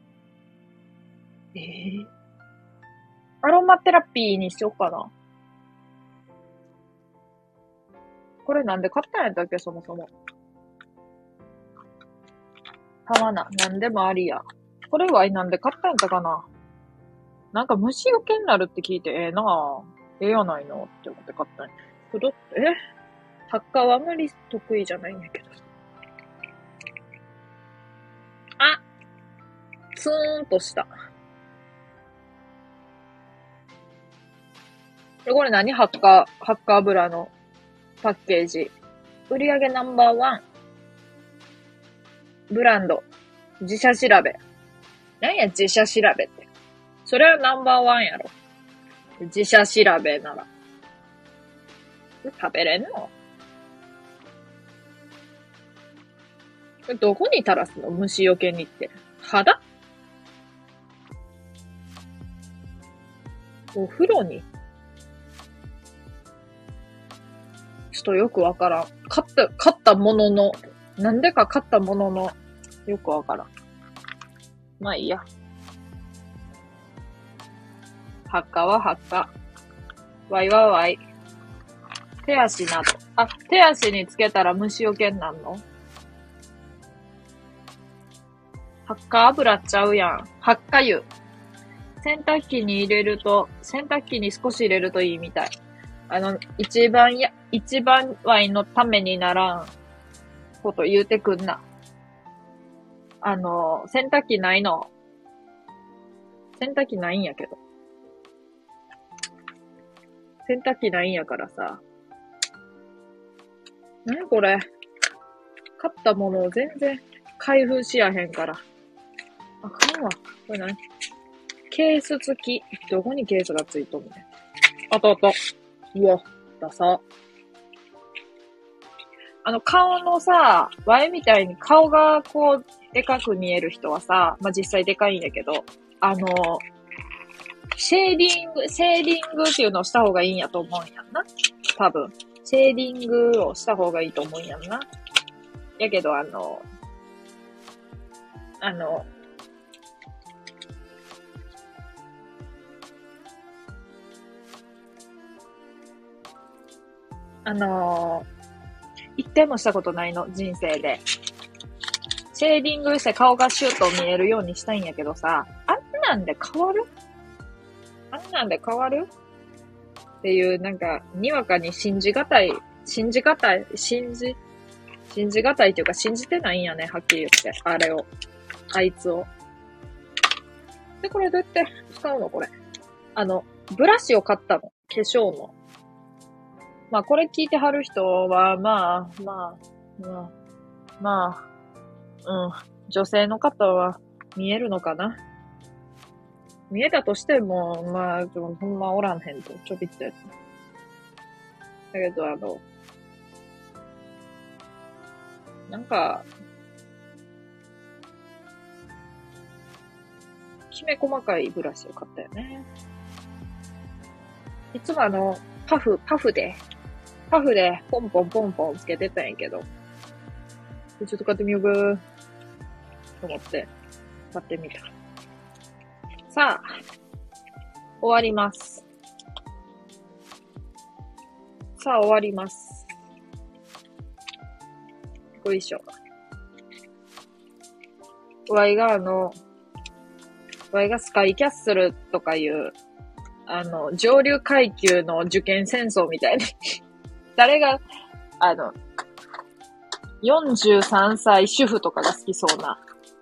ええー、アロマテラピーにしよっかな。これなんで買ったんやったっけ、そもそも。買わな。なんでもありや。これはなんで買ったんやったかななんか虫除けになるって聞いて、ええー、なぁ。ええやないのって思って買ったんや。これって、え？ハッカーはあまり得意じゃないんやけど。あツーンとした。これ何？ハッカー、ハッカー油のパッケージ。売り上げナンバーワン。ブランド。自社調べ。何や自社調べって。それはナンバーワンやろ。自社調べなら。食べれんの？どこに垂らすの？虫除けにって。肌？お風呂に？とよくわからん。買った、買ったものの、なんでか買ったものの、よくわからん。まあいいや。発火は発火。わいわわい。手足など。あ、手足につけたら虫除けになんの？発火油っちゃうやん。発火油。洗濯機に入れると、洗濯機に少し入れるといいみたい。あの、一番や、一番ワイのためにならんこと言うてくんな。あの、洗濯機ないの。洗濯機ないんやけど。洗濯機ないんやからさ。なにこれ。買ったものを全然開封しやへんから。あかんわ。これ何？ケース付き。どこにケースが付いとんねん。あったあった。うわ、ださ。あの、顔のさ、ワイみたいに顔がこう、でかく見える人はさ、まあ、実際でかいんやけど、あの、シェーディング、シェーディングっていうのをした方がいいんやと思うんやんな。多分。シェーディングをした方がいいと思うんやんな。やけど、あの、あの、あのー、一回もしたことないの、人生で。シェーディングして顔がシュッと見えるようにしたいんやけどさ、あんなんで変わる？あんなんで変わる？っていう、なんか、にわかに信じがたい、信じがたい、信じ、信じがたいっていうか信じてないんやね、はっきり言って。あれを。あいつを。で、これどうやって使うの？これ。あの、ブラシを買ったの。化粧の。まあ、これ聞いてはる人は、まあ、まあ、まあ、まあ、うん、女性の方は見えるのかな？見えたとしても、まあ、ほんまおらんへんと、ちょびっとやつ。だけど、あの、なんか、きめ細かいブラシを買ったよね。いつもあの、パフ、パフで、パフでポンポンポンポンつけてたんやけど、ちょっと買ってみようか、と思って、買ってみた。さあ、終わります。さあ、終わります。よいしょ。ワイがあの、ワイがスカイキャッスルとかいう、あの、上流階級の受験戦争みたいに誰が、あの、43歳主婦とかが好きそうな。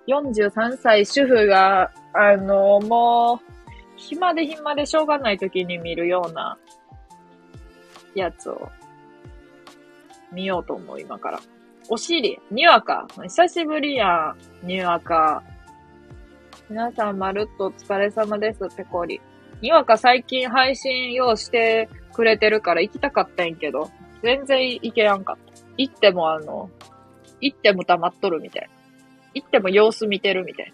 43歳主婦が、あの、もう、暇で暇でしょうがない時に見るようなやつを見ようと思う、今から。お尻、にわか。久しぶりやん、にわか。皆さん、まるっとお疲れ様です、ペコリ。にわか最近配信用してくれてるから行きたかったんやけど、全然行けやんかった。行ってもあの、行っても溜まっとるみたいな。行っても様子見てるみたい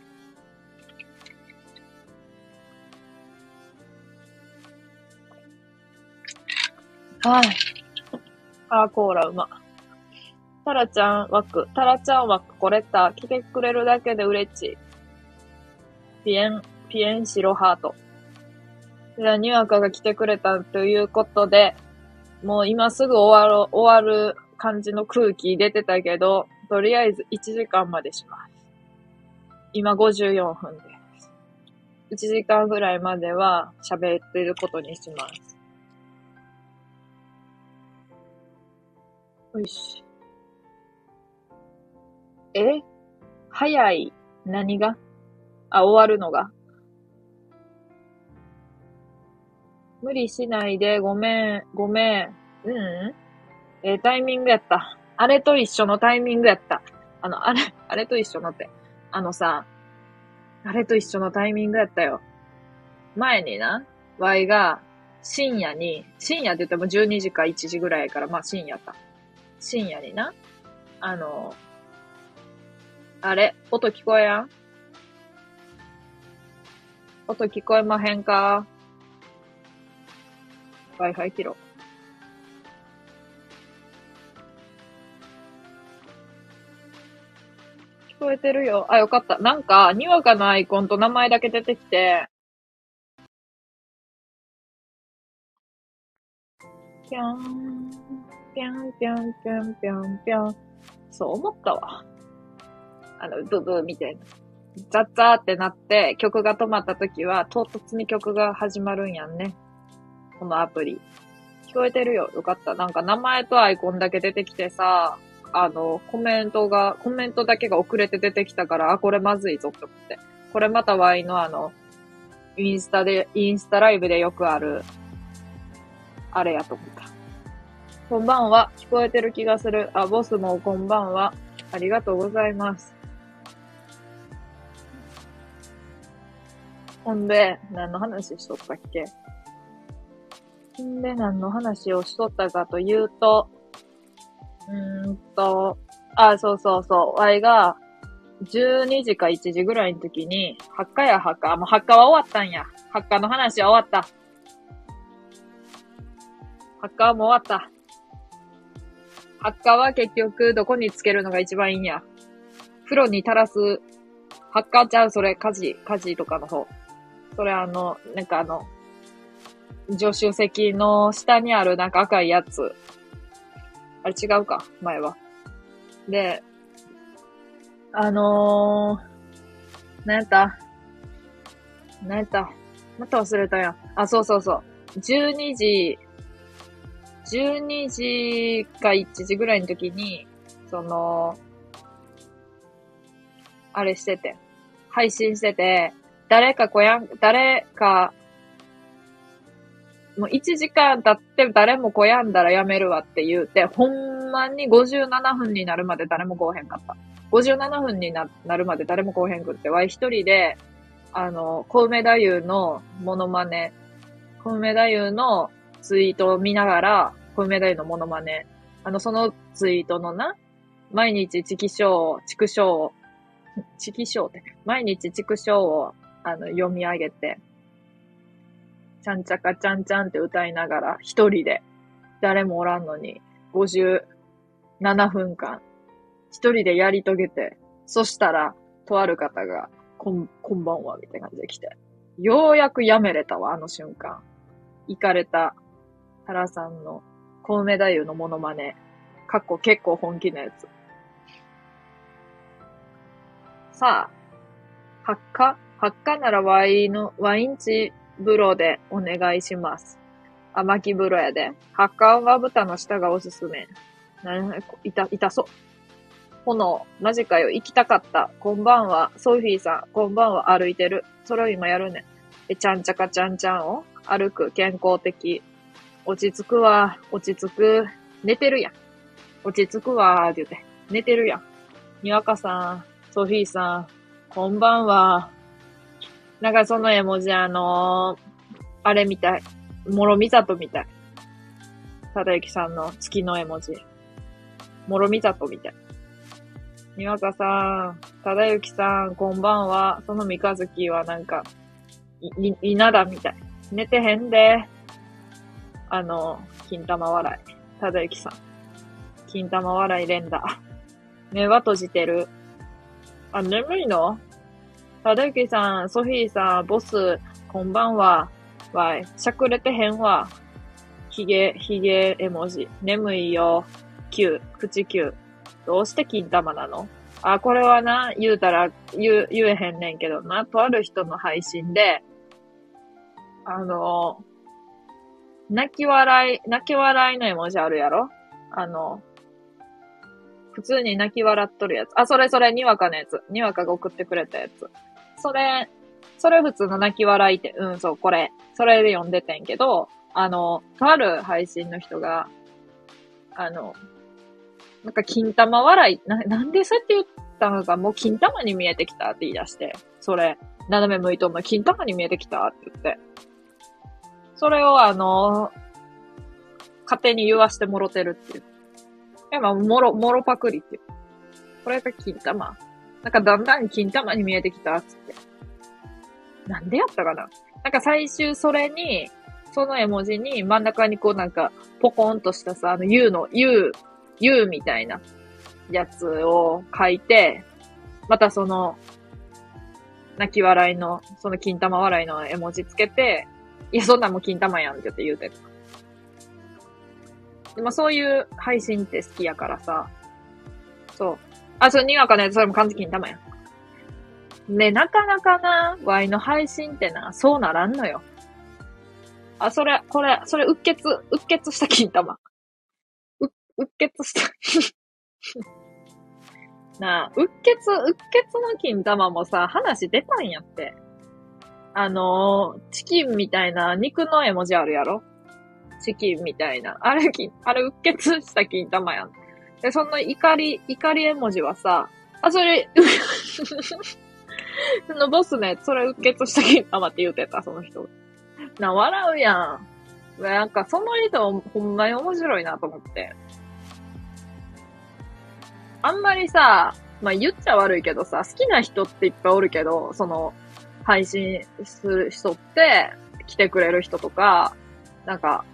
な。はい。あーコーラうま。タラちゃん枠、タラちゃん枠これた。来てくれるだけで嬉しい。ピエン、ピエン白ハート。じゃあ、にわかが来てくれたということで、もう今すぐ終わろ、終わる感じの空気出てたけど、とりあえず1時間までします。今54分です。1時間ぐらいまでは喋ってることにします。よし。え？早い。何が？あ、終わるのが無理しないで、ごめん、ごめん。うん、えー、タイミングやった。あれと一緒のタイミングやった。あの、あれ、あれと一緒のって。あのさ、あれと一緒のタイミングやったよ。前にな、Y が深夜に、深夜って言っても12時か1時ぐらいやから、まあ深夜か。深夜にな、あの、あれ、音聞こえやん音聞こえまへんか？Wi-Fi 切ろう。聞こえてるよ。あ、よかった。なんか、にわかのアイコンと名前だけ出てきて、ぴょん、ぴょんぴょんぴょんぴょんぴょん。そう思ったわ。あの、ブブーみたいな。ザッザーってなって曲が止まった時は唐突に曲が始まるんやんね。このアプリ。聞こえてるよ。よかった。なんか名前とアイコンだけ出てきてさ、あの、コメントが、コメントだけが遅れて出てきたから、あ、これまずいぞって思って。これまたワイのあの、インスタで、インスタライブでよくある、あれやと思った。こんばんは。聞こえてる気がする。あ、ボスもこんばんは。ありがとうございます。ほんで、何の話しとったっけ？で、何の話をしとったかというと、うーんと、あ、そうそうそう、ワイが、12時か1時ぐらいの時に、発火や発火、もう発火は終わったんや。発火の話は終わった。発火はもう終わった。発火は結局どこにつけるのが一番いいんや。風呂に垂らす、発火ちゃう、それ、火事、火事とかの方。それあの、なんかあの、助手席の下にあるなんか赤いやつ。あれ違うか前は。で、あのー、なんやった？なんやった？また忘れたやん。あ、そうそうそう。12時、12時か1時ぐらいの時に、その、あれしてて、配信してて、誰かこやん、誰か、もう1時間経って誰もこやんだらやめるわって言うて、ほんまに57分になるまで誰もこうへんかった。57分になるまで誰もこうへんくって、わい一人で、あの、コウメ太夫のモノマネ、コウメ太夫のツイートを見ながら、コウメ太夫のモノマネ、あの、そのツイートのな、毎日チキショー、チクショー、チキショーって、毎日チクショーをあの、読み上げて、ちゃんちゃかちゃんちゃんって歌いながら、一人で、誰もおらんのに、57分間、一人でやり遂げて、そしたら、とある方が、こん、こんばんは、みたいな感じで来て、ようやくやめれたわ、あの瞬間。行かれた、原さんの、コウメ太夫のモノマネ、かっこ結構本気のやつ。さあ、発火？発火ならワイの、ワインチ風呂でお願いします。あ、巻き風呂やで。発火は豚の下がおすすめ。な、いた、痛そう。炎、マジかよ、行きたかった。こんばんは、ソフィーさん、こんばんは、歩いてる。それを今やるね。え、ちゃんちゃかちゃんちゃんを？歩く、健康的。落ち着くわ、落ち着く。寝てるやん。落ち着くわ、って言って。寝てるやん。にわかさん、ソフィーさん、こんばんは。なんかその絵文字あのー、あれみたい。諸見里みたい。ただゆきさんの月の絵文字。諸見里みたい。にわかさん、ただゆきさん、こんばんは。その三日月はなんか、い、稲田みたい。寝てへんで。あの、金玉笑い。ただゆきさん。金玉笑い連打。目は閉じてる。あ、眠いの？ただゆきさん、ソフィーさん、ボス、こんばんは。わい、しゃくれてへんわ。ひげ、ひげ絵文字。眠いよ。9、口9。どうして金玉なの？あ、これはな、言うたら、言、言えへんねんけどな、とある人の配信で、あの、泣き笑い、泣き笑いの絵文字あるやろ？あの、普通に泣き笑っとるやつ。あ、それそれ、にわかのやつ。にわかが送ってくれたやつ。それ、それ普通の泣き笑いって、うん、そう、これ、それで読んでてんけど、あの、とある配信の人が、あの、なんか金玉笑い、な、なんでそうやって言ったのか、もう金玉に見えてきたって言い出して、それ、斜め向いとんの金玉に見えてきたって言って。それをあの、勝手に言わしてもろてるっていう。いや、まあ、もろ、もろパクリっていう。これが金玉。なんかだんだん金玉に見えてきた、つって。なんでやったかななんか最終それに、その絵文字に真ん中にこうなんか、ポコンとしたさ、あの U の、U、U みたいなやつを書いて、またその、泣き笑いの、その金玉笑いの絵文字つけて、いや、そんなんもう金玉やんって言って言うてる。でもそういう配信って好きやからさ、そう。あ、それにわかね、それも完全金玉やん。ね、なかなかな、ワイの配信ってな、そうならんのよ。あ、それ、これ、それ、うっ血、うっ血した金玉。う、うっ血した [LAUGHS] なあ、うっ血、うっ血の金玉もさ、話出たんやって。あのー、チキンみたいな肉の絵文字あるやろ？チキンみたいな。あれ、あれ、うっ血した金玉やん。で、その怒り、怒り絵文字はさ、あ、それ、[LAUGHS] そのボスね、それうっ血した金玉って言うてた、その人。な、笑うやん。なんか、その人、ほんまに面白いなと思って。あんまりさ、まあ、言っちゃ悪いけどさ、好きな人っていっぱいおるけど、その、配信する人って、来てくれる人とか、なんか、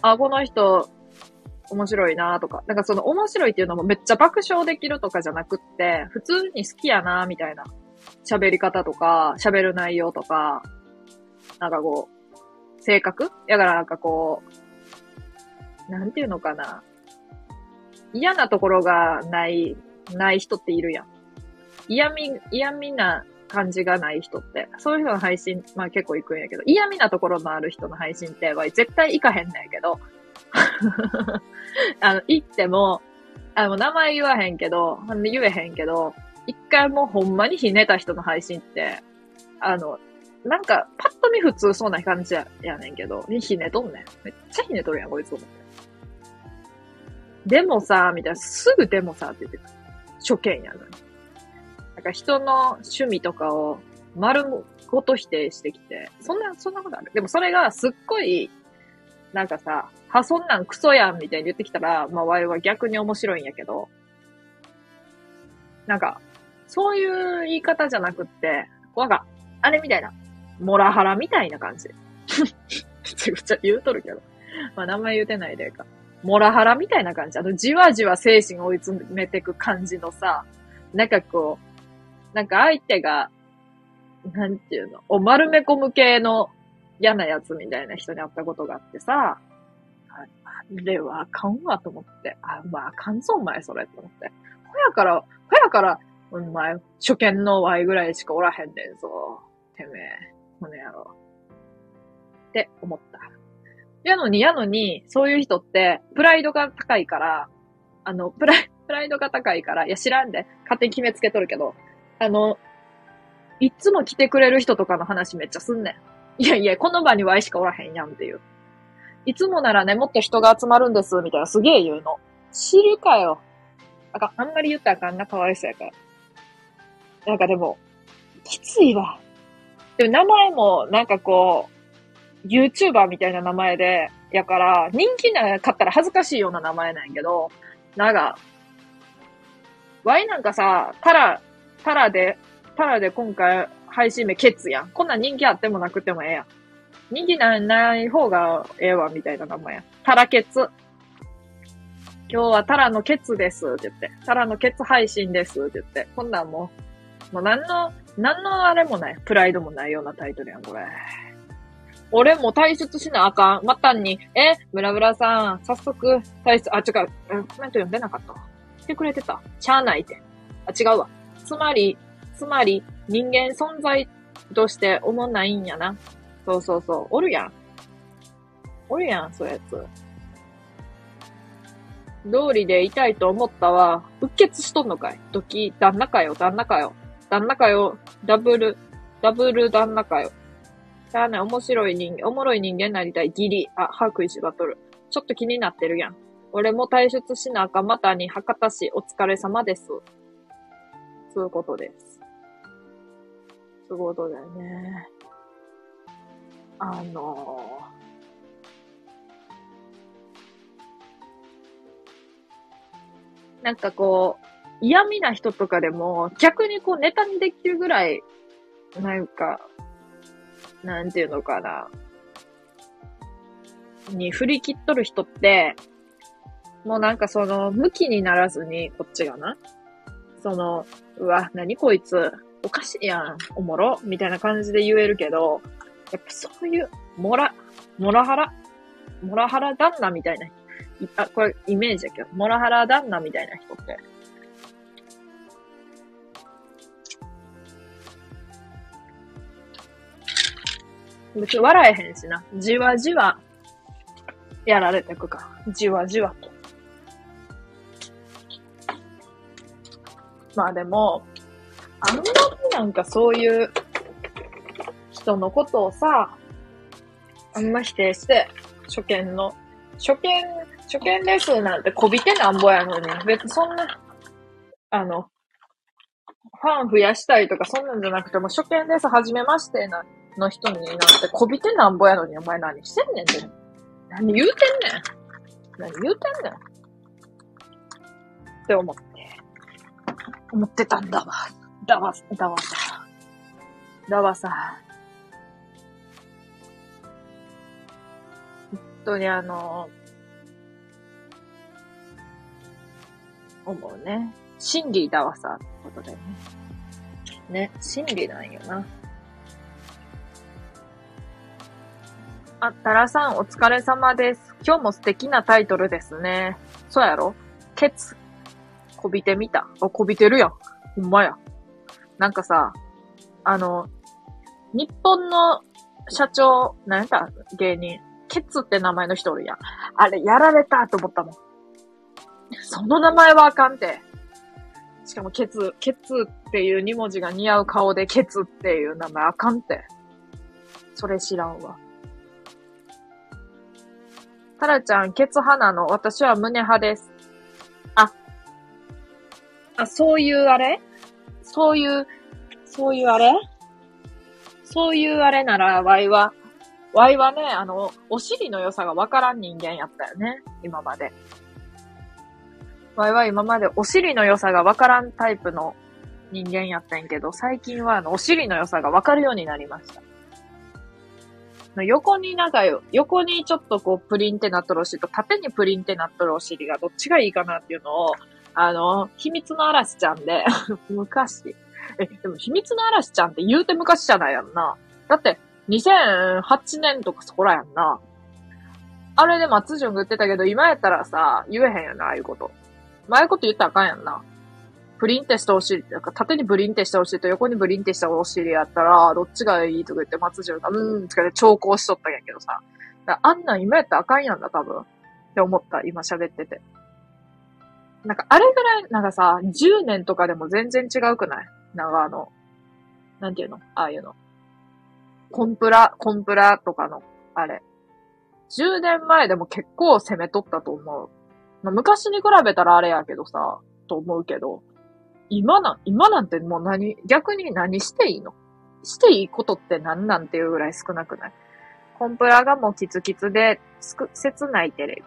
あ、この人、面白いなとか、なんかその面白いっていうのもめっちゃ爆笑できるとかじゃなくって、普通に好きやなみたいな喋り方とか、喋る内容とか、なんかこう、性格？やからなんかこう、なんていうのかな。嫌なところがない、ない人っているやん。嫌味、嫌味な感じがない人って。そういう人の配信、まあ結構行くんやけど、嫌味なところのある人の配信って、絶対行かへんねんけど、[LAUGHS] あの、行っても、あの、名前言わへんけど、言えへんけど、一回もうほんまにひねた人の配信って、あの、なんか、パッと見普通そうな感じややねんけど、ひねとんねん。めっちゃひねとるやん、こいつ思って。でもさ、みたいな、すぐでもさ、って言ってた。初見やのに。なんか人の趣味とかを丸ごと否定してきて、そんな、そんなことあるでもそれがすっごい、なんかさ、は、そんなんクソやんみたいに言ってきたら、まあ、ワイは逆に面白いんやけど、なんか、そういう言い方じゃなくって、なんか、あれみたいな、モラハラみたいな感じ。めちゃくちゃ言うとるけど。まあ、名前言うてないでか。モラハラみたいな感じ。あの、じわじわ精神を追い詰めてく感じのさ、なんかこう、なんか相手が、なんていうの、お丸め込む系の嫌なやつみたいな人に会ったことがあってさ、あれはあかんわと思って、あ、まああかんぞお前それと思って。ほやから、ほやから、お前、初見の Y ぐらいしかおらへんねんぞ。てめえ、この野郎。って思った。やのに、やのに、そういう人って、プライドが高いから、あの、プライ、プライドが高いから、いや知らんで、勝手に決めつけとるけど、あの、いつも来てくれる人とかの話めっちゃすんねん。いやいや、この場に Y しかおらへんやんっていう。いつもならね、もっと人が集まるんです、みたいなすげえ言うの。知るかよ。あかあんまり言ったらあかんな、かわいそうやから。なんかでも、きついわ。でも名前も、なんかこう、YouTuber みたいな名前で、やから、人気なかったら恥ずかしいような名前なんやけど、なんか、Y なんかさ、タラ、タラで、タラで今回配信名ケツやん。こんな人気あってもなくてもええやん。人気なない方がええわ、みたいな名前や。タラケツ。今日はタラのケツですって言って。タラのケツ配信ですって言って。こんなんもう、もう何の、何のあれもない。プライドもないようなタイトルやん、これ。俺も退出しなあかん。またに、え、ブラブラさん、早速、退出、あ、違う、コメント読んでなかった来てくれてた。しゃあないって。あ、違うわ。つまり、つまり、人間存在として思んないんやな。そうそうそう。おるやん。おるやん、そういうやつ。通りでいたいと思ったわ。うっ血しとんのかいドキ、旦那かよ、旦那かよ。旦那かよ、ダブル、ダブル旦那かよ。じゃあね、面白い人、おもろい人間になりたい。ギリ。あ、歯食いしばとる。ちょっと気になってるやん。俺も退出しなあかまたに博多市お疲れ様です。そういうことです。そういうことだよね。あのー、なんかこう、嫌味な人とかでも、逆にこうネタにできるぐらい、なんか、なんていうのかな。に振り切っとる人って、もうなんかその、向きにならずに、こっちがな。その、うわ、なにこいつ、おかしいやん、おもろ、みたいな感じで言えるけど、やっぱそういう、モラ、モラハラ、モラハラ旦那みたいな、いあ、これイメージだけど、モラハラ旦那みたいな人って、別に笑えへんしな。じわじわ、やられてくか。じわじわと。まあでも、あんまりなんかそういう人のことをさ、あんま否定して、初見の、初見、初見ですなんてこびてなんぼやのに、別にそんな、あの、ファン増やしたいとかそんなんじゃなくても、初見です、はじめましてな、の人になんてこびてなんぼやのに、お前何してんねんって。何言うてんねん。何言うてんねん。って思って、思ってたんだわ。だわ、だわさ。だわさ。当にあの、思うね。真理だわさ、ってことだよね。ね、真理なんよな。あ、タラさんお疲れ様です。今日も素敵なタイトルですね。そうやろ？ケツ。こびてみた。あ、こびてるやん。ほんまや。なんかさ、あの、日本の社長、なんやった？芸人。ケツって名前の人おるやん。あれ、やられたと思ったもん。その名前はあかんて。しかも、ケツ、ケツっていう2文字が似合う顔で、ケツっていう名前あかんて。それ知らんわ。タラちゃん、ケツ派なの？私は胸派です。あ、あ、そういうあれ？そういう、そういうあれ？そういうあれなら、ワイは、ワイはね、あの、お尻の良さがわからん人間やったよね。今まで。ワイは今までお尻の良さがわからんタイプの人間やったんけど、最近はあの、お尻の良さがわかるようになりました。横になんか、横にちょっとこうプリンってなっとるお尻と縦にプリンってなっとるお尻がどっちがいいかなっていうのを、あの、秘密の嵐ちゃんで、[LAUGHS] 昔。え、でも秘密の嵐ちゃんって言うて昔じゃないやんな。だって、2008年とかそこらやんな。あれで松潤が言ってたけど、今やったらさ、言えへんよな、ああいうこと。ああいうこと言ったらあかんやんな。プリンテしたお尻、なんか縦にブリンテしたお尻と横にブリンテしたお尻やったら、どっちがいいとか言って松潤が、うーん、とかで調校しとったんやけどさ。あんなん今やったらあかんやんな、多分。って思った、今喋ってて。なんか、あれぐらい、なんかさ、10年とかでも全然違うくない？なんかあの、なんていうの？ああいうの。コンプラ、コンプラとかの、あれ。10年前でも結構攻めとったと思う。まあ、昔に比べたらあれやけどさ、と思うけど、今な、今なんてもう何、逆に何していいの？していいことって何なんていうぐらい少なくない？コンプラがもうキツキツで、すく、切ないテレ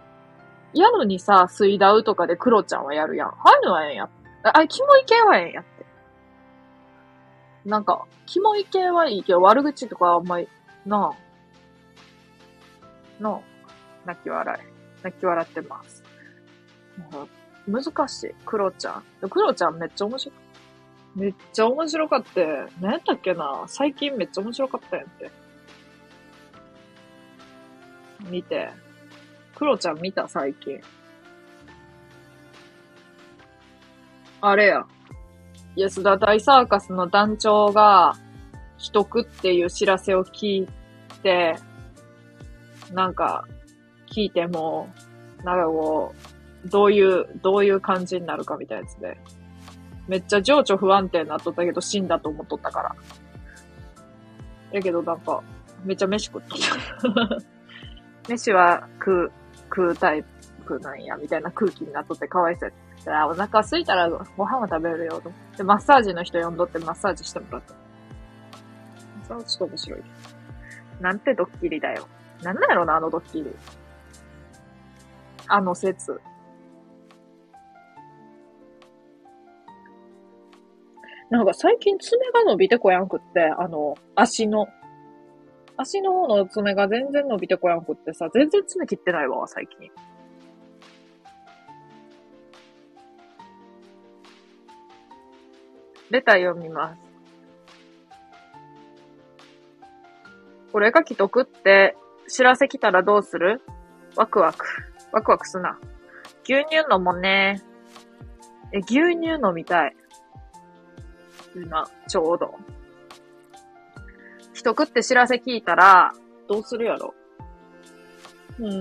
ビ。やのにさ、水ダウとかでクロちゃんはやるやん。ああいうのはええんや。あ、キモい系はええんや。なんか、キモい系はいいけど、悪口とかあんまり、なあ。なあ。泣き笑い。泣き笑ってます。難しい。クロちゃん。クロちゃんめっちゃ面白。めっちゃ面白かって。何やったっけな最近めっちゃ面白かったやんって。見て。クロちゃん見た最近。あれや。安田大サーカスの団長が、既得っていう知らせを聞いて、なんか、聞いても、なんかこう、どういう、どういう感じになるかみたいなやつで。めっちゃ情緒不安定になっとったけど死んだと思っとったから。やけどなんか、めっちゃ飯食っとった。[LAUGHS] 飯は食う、食うタイプなんや、みたいな空気になっとってかわいそうやったら、お腹空いたらご飯は食べるよ、と。で、マッサージの人呼んどってマッサージしてもらった。それはちょっと面白い。なんてドッキリだよ。なんなんやろな、あのドッキリ。あの説。なんか最近爪が伸びてこやんくって、あの、足の。足の方の爪が全然伸びてこやんくってさ、全然爪切ってないわ、最近。レター読みます。これが既得って知らせ来たらどうする？ワクワク。ワクワクすな。牛乳飲もね。え、牛乳飲みたい。今、ちょうど。既得って知らせ聞いたら、どうするやろ？うーん。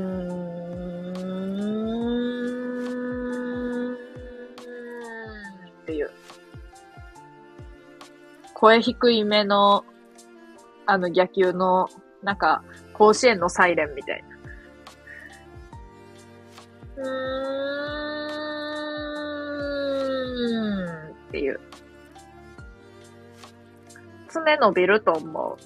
っていう。声低いめの、あの、野球の、なんか、甲子園のサイレンみたいな。うーん。っていう。爪伸びると思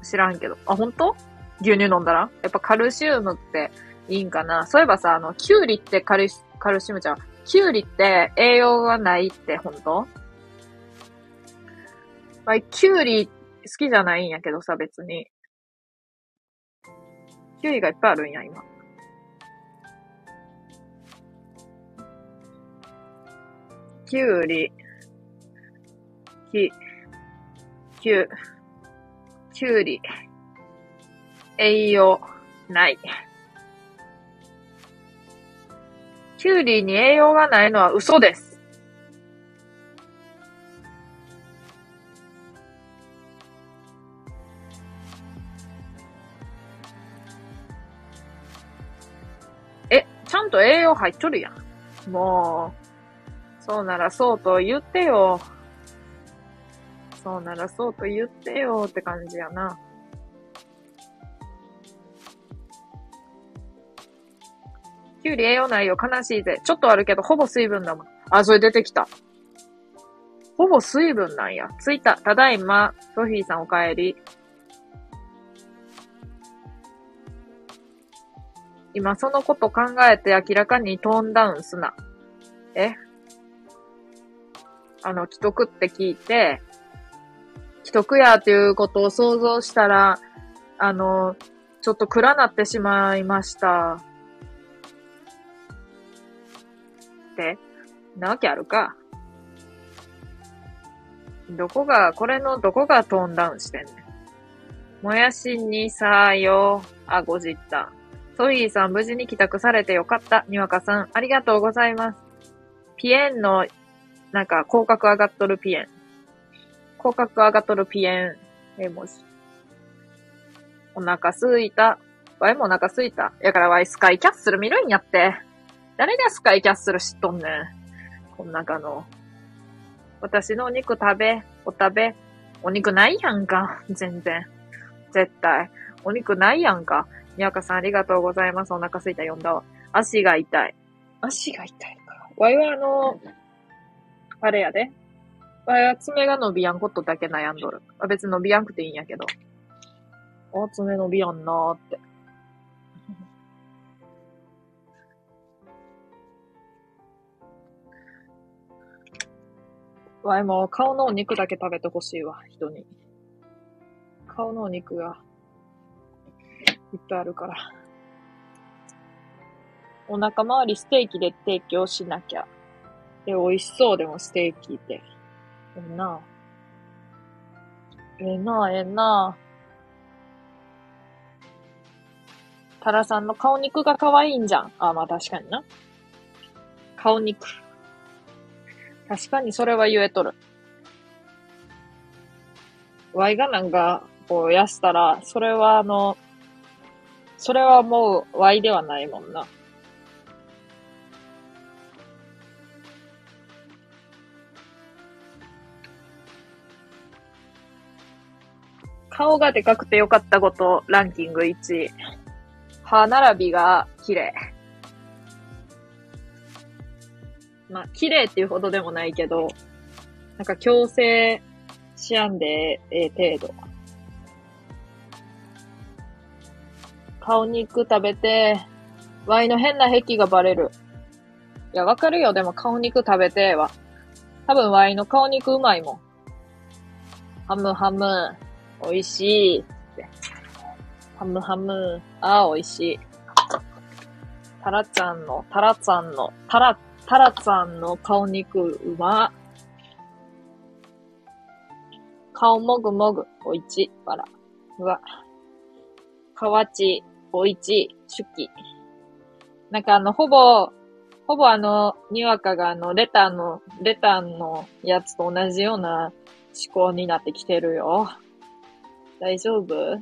う。知らんけど。あ、本当？牛乳飲んだら？やっぱカルシウムっていいんかなそういえばさ、あの、キュウリってカルカルシウムじゃん。キュウリって栄養がないって本当？まあ、キュウリ好きじゃないんやけどさ、別に。キュウリがいっぱいあるんや、今。キュウリ、き、きゅ、きゅうり、栄養、ない。きゅうりに栄養がないのは嘘です。ゃんと栄養入っとるやん。もう、そうならそうと言ってよ。そうならそうと言ってよって感じやな。きゅうり栄養ないよ。悲しいぜ。ちょっとあるけど、ほぼ水分だもん。あ、それ出てきた。ほぼ水分なんや。着いた。ただいま。ソフィーさんお帰り。今そのこと考えて明らかにトーンダウンすな。え？あの、既得って聞いて、既得やっていうことを想像したら、あの、ちょっと暗なってしまいました。って、なわけあるか。どこが、これのどこがトーンダウンしてんねん。もやしにさよ、あ、ごじった。ソイーさん無事に帰宅されてよかった。にわかさん、ありがとうございます。ピエンの、なんか、広角上がっとるピエン。広角上がっとるピエン。絵文字。お腹すいた。ワイもお腹すいた。やからワイスカイキャッスル見るんやって。誰がスカイキャッスル知っとんねん。こん中の。私のお肉食べ、お食べ。お肉ないやんか。全然。絶対。お肉ないやんか。にわかさんありがとうございます。お腹すいた読んだわ。足が痛い。足が痛いか。わいはあの、あれやで。わいは爪が伸びやんことだけ悩んどる。あ別に伸びやんくていいんやけど。あ、爪伸びやんなーって。わいも顔のお肉だけ食べてほしいわ、人に。顔のお肉がいっぱいあるから。お腹周りステーキで提供しなきゃ。で、美味しそうでもステーキって。ええなええなええなタラさんの顔肉が可愛いんじゃん。あ、まあ確かにな。顔肉。確かにそれは言えとる。ワイがなんか、こう、痩せたら、それはあの、それはもう、ワイではないもんな。顔がでかくてよかったこと、ランキング1位。歯並びが綺麗。まあ、綺麗っていうほどでもないけど、なんか矯正しやんでええ程度。顔肉食べて、ワイの変な癖がバレる。いや、わかるよ。でも顔肉食べては。多分ワイの顔肉うまいもん。ハムハム、美味しい。ハムハム。ああ、美味しい。タラちゃんの、タラちゃんの、タラ、タラちゃんの顔肉うま。顔もぐもぐ、おいち、わら。うわ。かわち、おいち、しゅき。なんかあの、ほぼ、ほぼあの、にわかがあの、レターの、レターのやつと同じような思考になってきてるよ。大丈夫？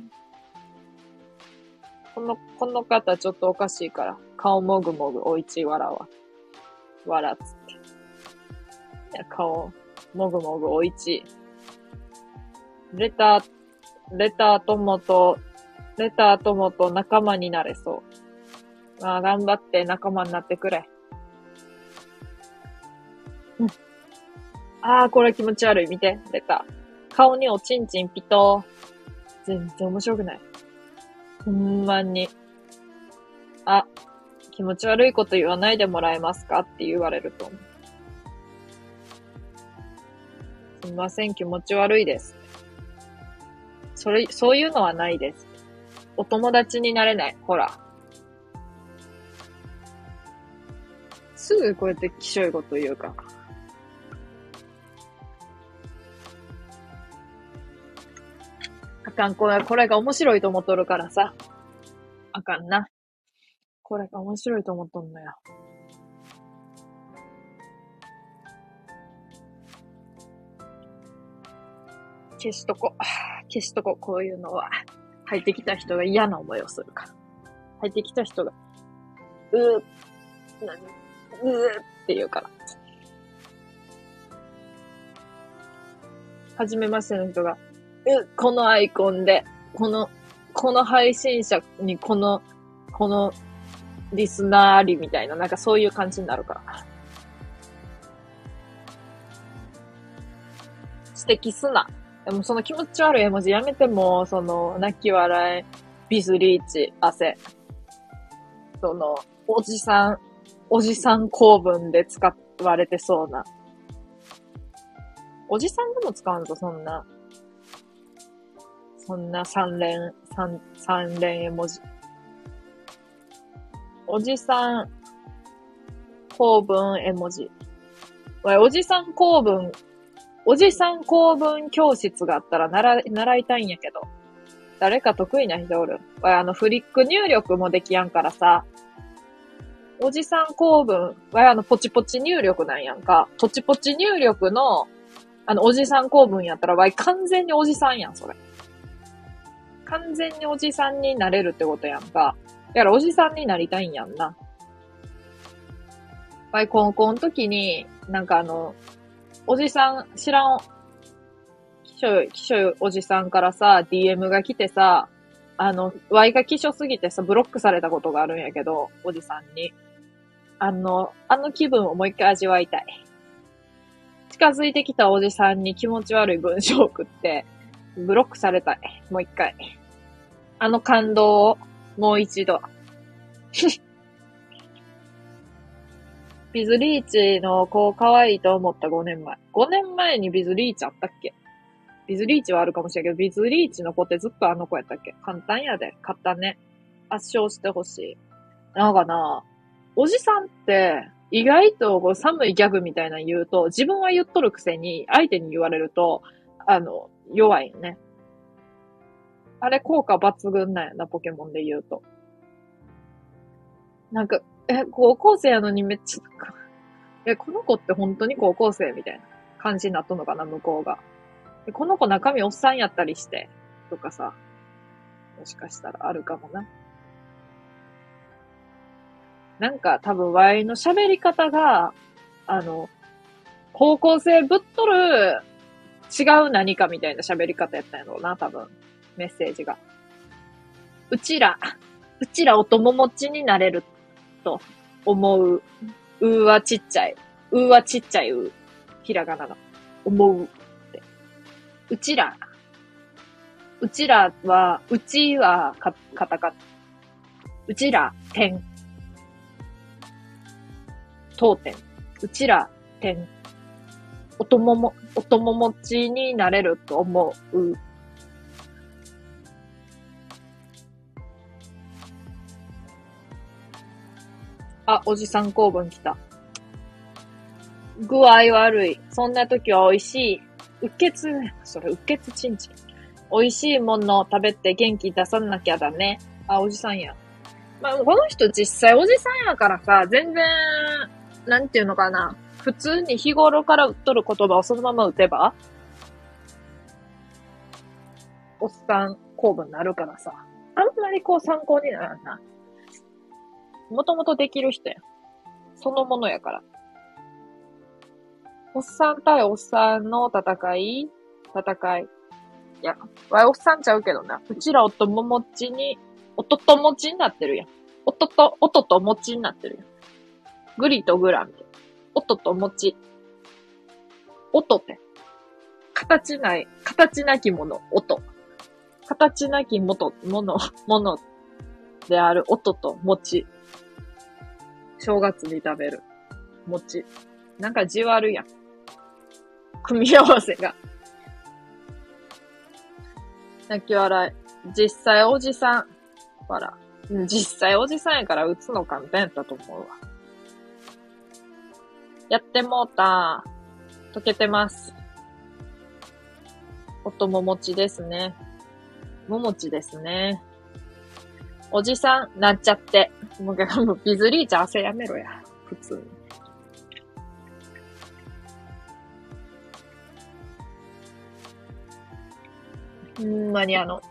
この、この方ちょっとおかしいから。顔もぐもぐ、おいちわらわ。わらつって。いや、顔、もぐもぐ、おいち。レター、レター友と、レター友と仲間になれそう。まあ、頑張って仲間になってくれ。うん。ああ、これ気持ち悪い。見て、レター。顔におちんちんピトー。全然面白くない。ほんまに。あ、気持ち悪いこと言わないでもらえますかって言われると思う。すみません、気持ち悪いです。それ、そういうのはないです。お友達になれない。ほら。すぐこうやってきしょいこと言うか。あかん、これ、これが面白いと思っとるからさ。あかんな。これが面白いと思っとんのよ。消しとこ。消しとこ、こういうのは。入ってきた人が嫌な思いをするから。入ってきた人が、うー、何うーって言うから。はじめましての人が、う、このアイコンで、この、この配信者にこの、このリスナーありみたいな、なんかそういう感じになるから。指摘すな。でもその気持ち悪い絵文字やめても、その、泣き笑い、ビズリーチ、汗。その、おじさん、おじさん公文で使われてそうな。おじさんでも使うんぞ、そんな。そんな三連、三、三連絵文字。おじさん公文絵文字。おじさん公文おじさん公文教室があったら習習いたいんやけど。誰か得意な人おるわ。あの、フリック入力もできやんからさ。おじさん公文はあの、ポチポチ入力なんやんか。ポチポチ入力の、あの、おじさん公文やったら、わい完全におじさんやん、それ。完全におじさんになれるってことやんか。だからおじさんになりたいんやんな。わい、高校の時に、なんかあの、おじさん、知らん、きしょい、きしょいおじさんからさ、DM が来てさ、あの、ワイが希少すぎてさ、ブロックされたことがあるんやけど、おじさんに。あの、あの気分をもう一回味わいたい。近づいてきたおじさんに気持ち悪い文章を送って、ブロックされたい。もう一回。あの感動を、もう一度。[LAUGHS] ビズリーチの子可愛いと思った5年前。5年前にビズリーチあったっけ？ビズリーチはあるかもしれんけど、ビズリーチの子ってずっとあの子やったっけ？簡単やで。簡単ね。圧勝してほしい。なんかな、おじさんって、意外とこう寒いギャグみたいなの言うと、自分は言っとるくせに、相手に言われると、あの、弱いよね。あれ効果抜群なんやな、ポケモンで言うと。なんか、え、高校生やのにめっちゃ、え、この子って本当に高校生みたいな感じになっとんのかな、向こうが。この子中身おっさんやったりして、とかさ、もしかしたらあるかもな。なんか多分、ワイの喋り方が、あの、高校生ぶっとる違う何かみたいな喋り方やったんやろうな、多分。メッセージが。うちら、うちらお友持ちになれると思う。うーはちっちゃい。うーはちっちゃいう。ひらがなの。思うって。うちら。うちらは、うちはか、カタカうちら、点。当点。うちら、点。おともも、おとも持ちになれると思う。あ、おじさん公文来た。具合悪い。そんな時は美味しい。うっ血、それうっ血ちんちん。美味しいものを食べて元気出さなきゃだね。あ、おじさんや。まあ、この人実際おじさんやからさ、全然、なんていうのかな。普通に日頃から打っとる言葉をそのまま打てば、おっさん公文になるからさ。あんまりこう参考にならんな。もともとできる人やん。そのものやから。おっさん対おっさんの戦い戦い。いや、わいおっさんちゃうけどな。うちらおとももちに、おとともちになってるやん。おとと、おとともちになってるやん。グリとグラみたいな。おとともち。おとって。形ない、形なきもの、音。形なきもと、もの、ものである音と餅。正月に食べる餅。なんかじわるやん。組み合わせが。泣き笑い。実際おじさん。ほら。実際おじさんやから打つの簡単やったと思うわ。やってもうた。溶けてます。音ももちですね。ももちですね。おじさん、なっちゃって。もう、もうビズリーチ汗やめろや。普通に。ほんまにあの、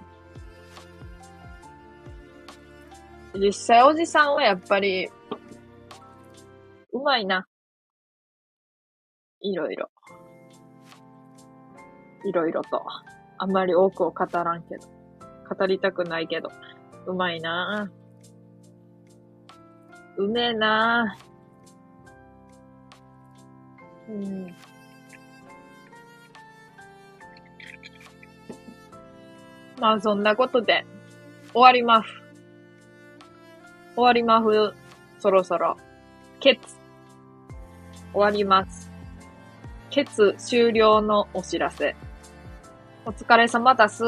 実際おじさんはやっぱり、うまいな。いろいろ。いろいろと。あんまり多くを語らんけど。語りたくないけど。うまいなうめえなうん。まあそんなことで、終わります。終わります。そろそろ。ケツ。終わります。ケツ終了のお知らせ。お疲れ様だす。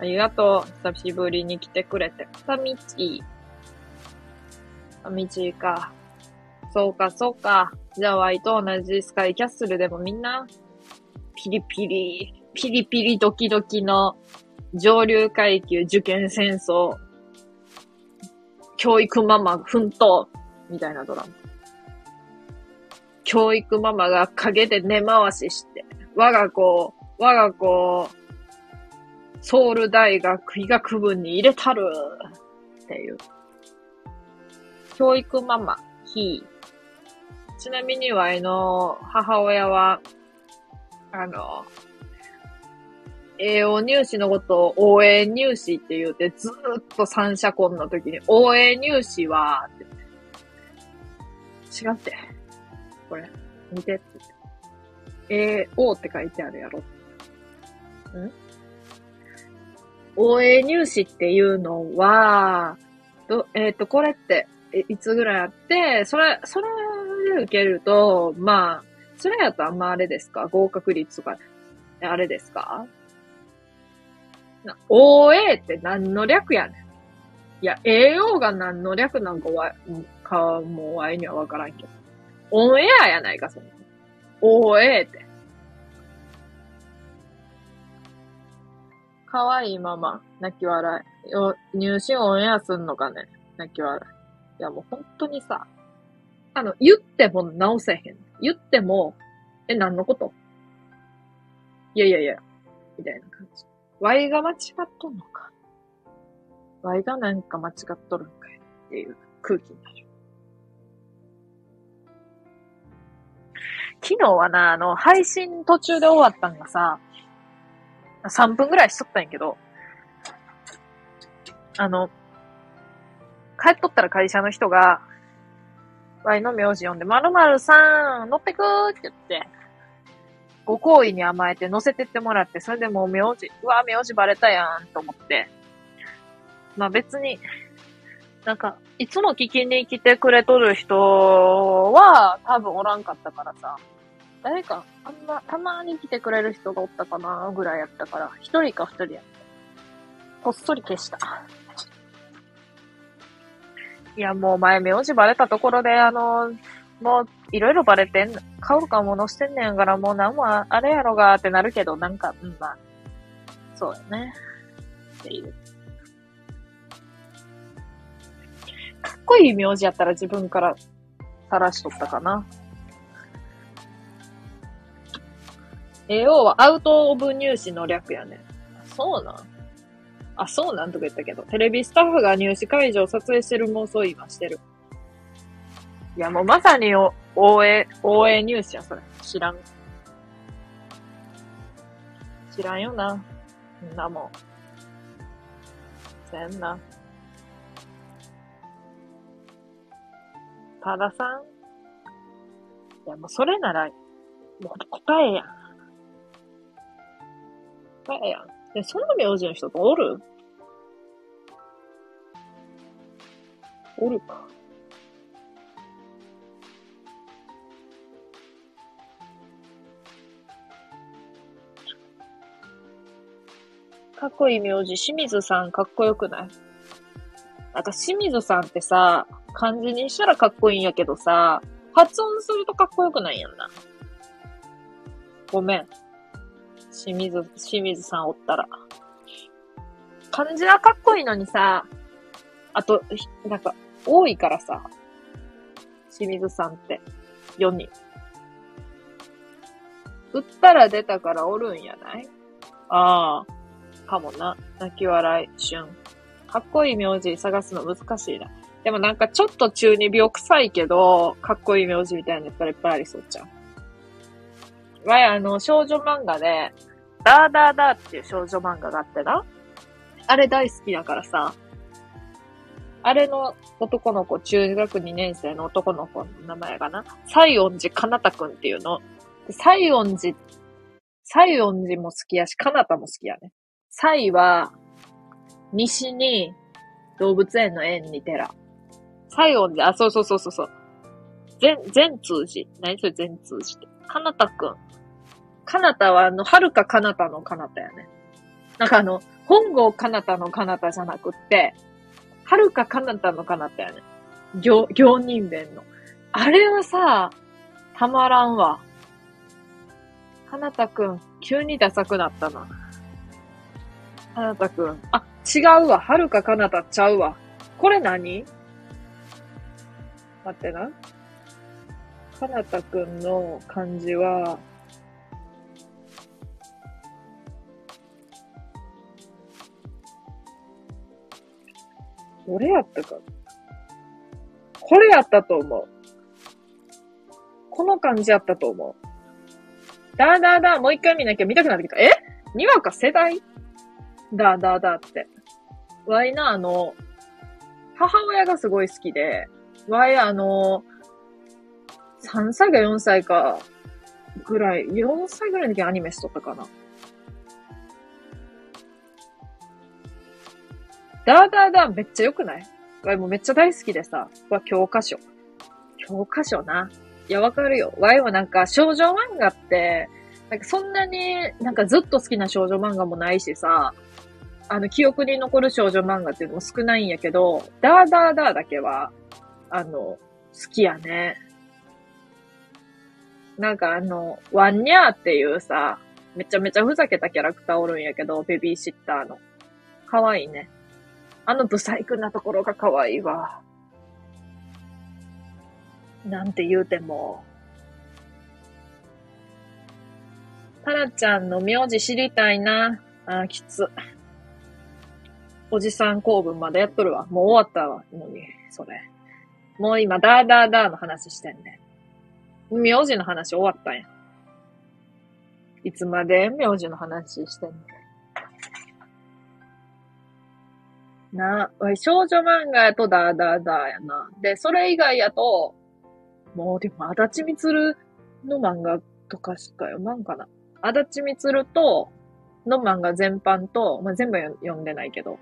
ありがとう。久しぶりに来てくれて。寂しい。寂しいか。そうか、そうか。じゃあ、ワイと同じスカイキャッスルでもみんな、ピリピリ、ピリピリドキドキの上流階級受験戦争、教育ママ奮闘、みたいなドラマ。教育ママが陰で根回しして、我が子、我が子、ソウル大学医学部に入れたるっていう。教育ママ、ひちなみには、あの、母親は、あの、栄養入試のことを応援入試って言うて、ずーっと三者婚の時に、応援入試は、って違って。これ、見てって言って。AO って書いてあるやろ。ん？応援入試っていうのは、どえっ、ー、と、これって、いつぐらいあって、それ、それで受けると、まあ、それやとあんまあれですか？合格率とか、あれですか？OA って何の略やねん？いや、AO が何の略なんかは、かもうワイにはわからんけど。オンエアやないか、その。OA って。かわいいママ、泣き笑い。よ入試オンエアすんのかね泣き笑い。いやもう本当にさ、あの、言っても直せへん。言っても、え、何のこと？いやいやいや、みたいな感じ。Y が間違っとんのか。Y がなんか間違っとるんかいっていう空気になる。昨日はな、あの、配信途中で終わったんがさ、3分ぐらいしとったんやけど、あの、帰っとったら会社の人が、ワイの名字読んで、〇〇さん、乗ってくーって言って、ご好意に甘えて乗せてってもらって、それでもう名字、うわ、名字バレたやんと思って。まあ別に、なんか、いつも聞きに来てくれとる人は多分おらんかったからさ、誰か、あんま、たまに来てくれる人がおったかなぐらいやったから、一人か二人やった。こっそり消した。いや、もう前名字バレたところで、あの、もう、いろいろバレてん、顔かものしてんねやから、もうなんもあれやろがってなるけど、なんか、うん、まあ、そうやね。っていう。かっこいい名字やったら自分から晒しとったかな。AO はアウトオブ入試の略やね。そうなん？あ、そうなんとか言ったけど、テレビスタッフが入試会場を撮影してる妄想今してる。いや、もうまさにお、応援、応援入試や、それ。知らん。知らんよな。んなもん。せんな。たださん？いや、もうそれなら、もう答えやん。答えやん。で、そんな名字の人とおる？おるか。かっこいい名字、清水さんかっこよくない？なんか清水さんってさ、漢字にしたらかっこいいんやけどさ、発音するとかっこよくないやんな。ごめん。清水、清水さんおったら。漢字はかっこいいのにさ、あと、なんか、多いからさ、清水さんって、4人。売ったら出たからおるんやない？ああ、かもな。泣き笑い、旬。かっこいい名字探すの難しいな。でもなんかちょっと中二病臭いけど、かっこいい名字みたいなやったらいっぱいありそうちゃう。わい、あの、少女漫画で、ダーダーダーっていう少女漫画があってな。あれ大好きだからさ。あれの男の子、中学2年生の男の子の名前がな、西園寺かなたくんっていうの。西園寺、西園寺も好きやし、かなたも好きやね。西は、西に動物園の園に寺。西園寺、あ、そうそうそうそうそう。全、全通寺。何それ全通寺って。かなたくん。かなたはあの、はるかかなたのかなたやね。なんかあの、本郷かなたのかなたじゃなくって、はるかかなたのかなたやね。行、行人弁の。あれはさ、たまらんわ。かなたくん、急にダサくなったな。かなたくん。あ、違うわ。はるかかなたちゃうわ。これ何？待ってな。かなたくんの漢字は、どれやったか？これやったと思う。この感じやったと思う。だーだーだー、もう一回見なきゃ見たくなってきた。え？にわか世代？だーだーだーって。わいな、あの、母親がすごい好きで、わい、あの、3歳か4歳か、ぐらい、4歳ぐらいの時アニメしとったかな。ダーダーダーめっちゃ良くない？わいもめっちゃ大好きでさ、わ、教科書。教科書な。いや、わかるよ。わいはなんか少女漫画って、なんかそんなになんかずっと好きな少女漫画もないしさ、あの、記憶に残る少女漫画っていうのも少ないんやけど、ダーダーダーだけは、あの、好きやね。なんかあの、ワンニャーっていうさ、めちゃめちゃふざけたキャラクターおるんやけど、ベビーシッターの。かわいいね。あのブサイクなところが可愛いいわ。なんて言うても。タラちゃんの名字知りたいな。あ、きつ。おじさん公文までやっとるわ。もう終わったわ。のに、それ。もう今、ダーダーダーの話してんね。名字の話終わったんや。いつまで名字の話してんの？な、わい少女漫画やとダーダーダーやな。で、それ以外やと、もうでも、足立みつるの漫画とかしか読まんかな。足立みつると、の漫画全般と、まあ、全部読んでないけど。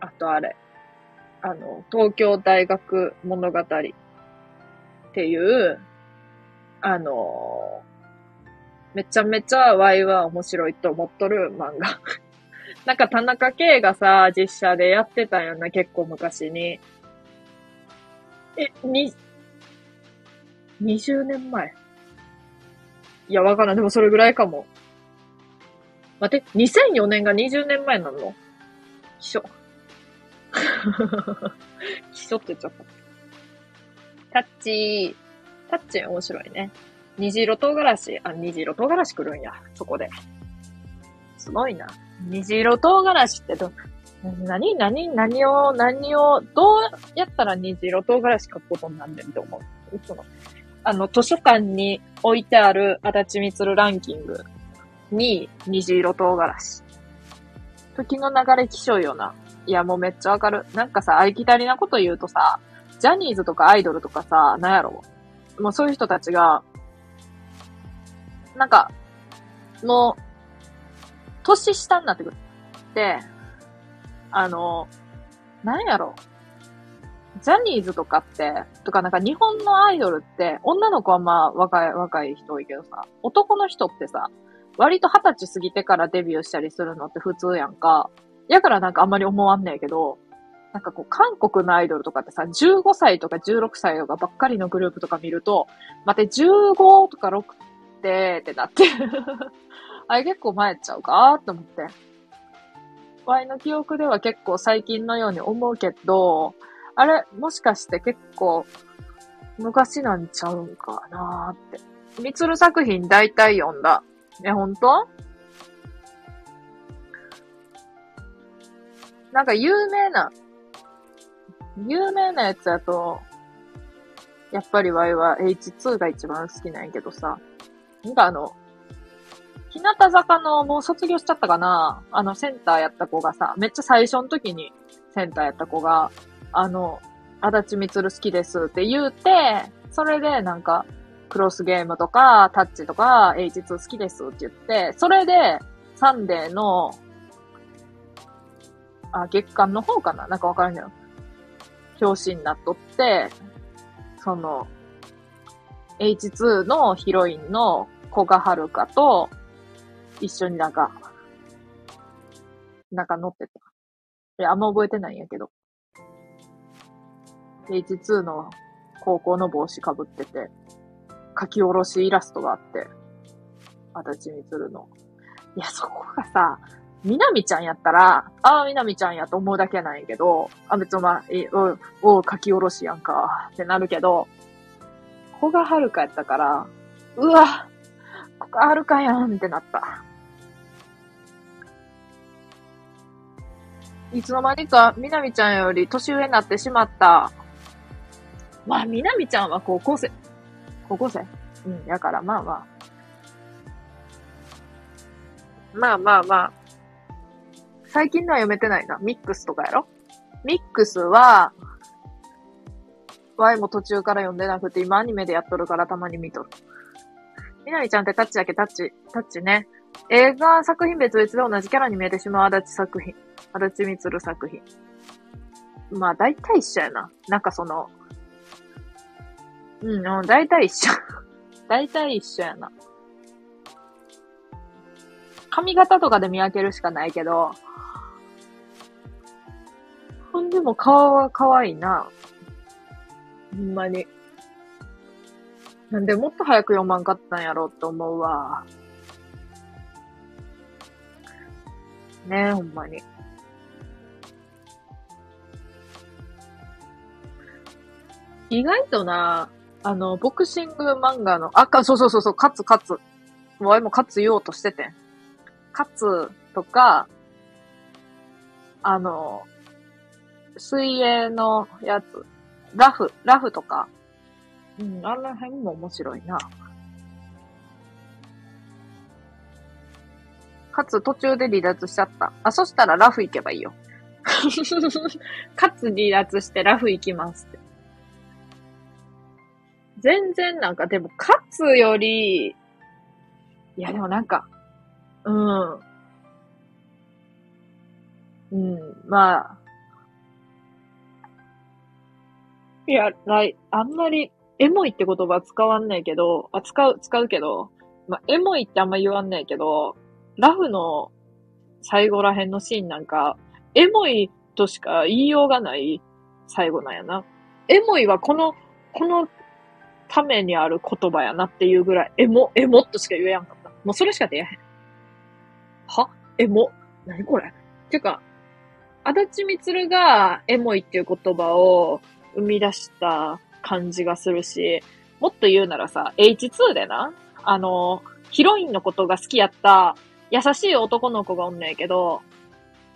あとあれ。あの、東京大学物語っていう、あのめちゃめちゃワイは面白いと思っとる漫画 [LAUGHS] なんか田中圭がさ、実写でやってたよな、結構昔に。え、に、20年前。いや、わからん。でもそれぐらいかも。待って、2004年が20年前なの？気象。[LAUGHS] 気象って言っちゃった。タッチタッチ面白いね。虹色唐辛子、あ、虹色唐辛子来るんや。そこで。すごいな。虹色唐辛子ってど、何、何、何を、何を、どうやったら虹色唐辛子書くことになんねんって思う。いつも。あの、図書館に置いてある足立みつるランキングに虹色唐辛子。時の流れ気象よな。いや、もうめっちゃわかる。なんかさ、ありきたりなこと言うとさ、ジャニーズとかアイドルとかさ、なんやろ。もうそういう人たちが、なんか、もう、年下になってくる。で、あの、なんやろ。ジャニーズとかって、とかなんか日本のアイドルって、女の子はまあ若い、若い人多いけどさ、男の人ってさ、割と二十歳過ぎてからデビューしたりするのって普通やんか。やからなんかあんまり思わんねえけど、なんかこう、韓国のアイドルとかってさ、15歳とか16歳とかばっかりのグループとか見ると、待って、15とか6って、ってなって。[LAUGHS] あれ結構前ちゃうかって思って。ワイの記憶では結構最近のように思うけど、あれ、もしかして結構昔なんちゃうんかなーって。みつる作品大体読んだ。え、ほんとなんか有名な、有名なやつだと、やっぱりワイは H2 が一番好きなんやけどさ。なんかあの、日向坂のもう卒業しちゃったかな。あのセンターやった子がさ、めっちゃ最初の時にセンターやった子が、あの、足立みつる好きですって言うて、それでなんか、クロスゲームとか、タッチとか、H2 好きですって言って、それで、サンデーの、あ、月間の方かな。なんかわからんけど、表紙になっとって、その、H2 のヒロインの古賀遥香と一緒になんか、なんか乗ってた。いや、あんま覚えてないんやけど。H2 の高校の帽子かぶってて、書き下ろしイラストがあって、足立みつるの。いや、そこがさ、みなみちゃんやったら、ああ、みなみちゃんやと思うだけなんやけど、あ、別にまあ、え、おお書き下ろしやんか、ってなるけど、古賀遥香やったから、うわ、古賀遥香やんってなった。いつの間にか、みなみちゃんより年上になってしまった。まあ、みなみちゃんは高校生。高校生？うん、やから、まあまあ。まあまあまあ。最近のは読めてないな。ミックスとかやろ？ミックスは、Y も途中から読んでなくて、今アニメでやっとるからたまに見とる。みなみちゃんってタッチだけタッチ、タッチね。映画作品別々で同じキャラに見えてしまう足立作品。足立みつる作品。まあ、大体一緒やな。なんかその、うん、うん大体一緒。[LAUGHS] 大体一緒やな。髪型とかで見分けるしかないけど、ほんでも顔は可愛いな。ほんまに。なんでもっと早く読まんかったんやろって思うわ。ねえ、ほんまに。意外とな、あの、ボクシング漫画の、あ、か、そうそうそうそう、カツカツ。もう、もカツ言おうとしててん。カツとか、あの、水泳のやつ、ラフ、ラフとか、うん、あの辺も面白いな。かつ途中で離脱しちゃった。あ、そしたらラフ行けばいいよ。[LAUGHS] かつ離脱してラフ行きます。全然なんか、でも、かつより、いやでもなんか、うん。うん、まあ。いや、来、あんまり、エモいって言葉使わんねえけど、あ、使う、使うけど、まあ、エモいってあんま言わんねえけど、ラフの最後ら辺のシーンなんか、エモいとしか言いようがない最後なんやな。エモいはこの、このためにある言葉やなっていうぐらい、エモ、エモっとしか言えやんかった。もうそれしか出えへん。は？エモ？何これ？ていうか、足立みつるがエモいっていう言葉を生み出した感じがするし、もっと言うならさ、H2 でな、あの、ヒロインのことが好きやった優しい男の子がおんねんけど、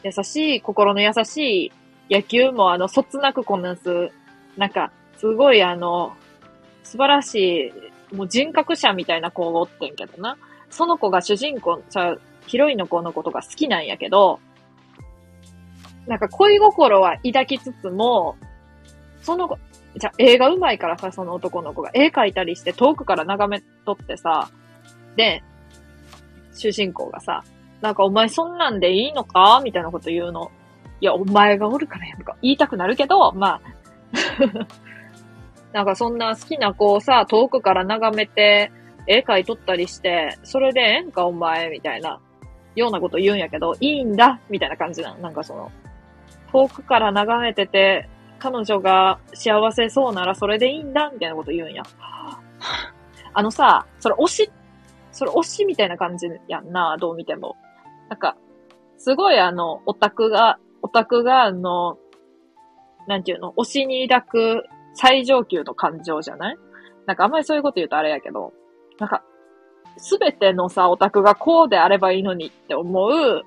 優しい、心の優しい野球もあの、そつなくこなす、なんか、すごいあの、素晴らしい、もう人格者みたいな子がおってんけどな。その子が主人公、さ、ヒロインの子のことが好きなんやけど、なんか恋心は抱きつつも、その子、じゃ、映画上手いからさ、その男の子が絵描いたりして遠くから眺めとってさ、で、主人公がさ、なんかお前そんなんでいいのか？みたいなこと言うの。いや、お前がおるからやんか。言いたくなるけど、まあ。[LAUGHS] なんかそんな好きな子をさ、遠くから眺めて、絵描いとったりして、それでええんかお前？みたいな、ようなこと言うんやけど、いいんだ？みたいな感じなの。なんかその、遠くから眺めてて、彼女が幸せそうならそれでいいんだみたいなこと言うんや。あのさ、それ推し、それ推しみたいな感じやんな、どう見ても。なんか、すごいあの、オタクが、オタクがあの、なんていうの、推しに抱く最上級の感情じゃない？なんかあんまりそういうこと言うとあれやけど、なんか、すべてのさ、オタクがこうであればいいのにって思う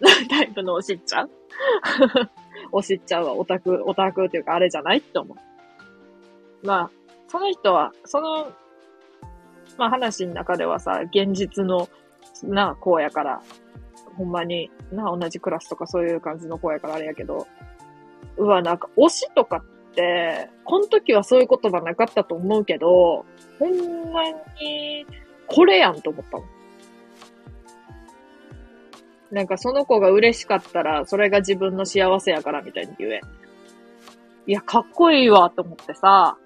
[LAUGHS] タイプの推しっちゃう？推しちゃうわ、オタク、オタクっていうかあれじゃないって思う。まあ、その人は、その、まあ話の中ではさ、現実の、な、こうやから、ほんまに、な、同じクラスとかそういう感じの子やからあれやけど、うわ、なんか推しとかって、この時はそういう言葉なかったと思うけど、ほんまに、これやんと思ったもん。なんかその子が嬉しかったら、それが自分の幸せやからみたいに言え。いや、かっこいいわと思ってさ。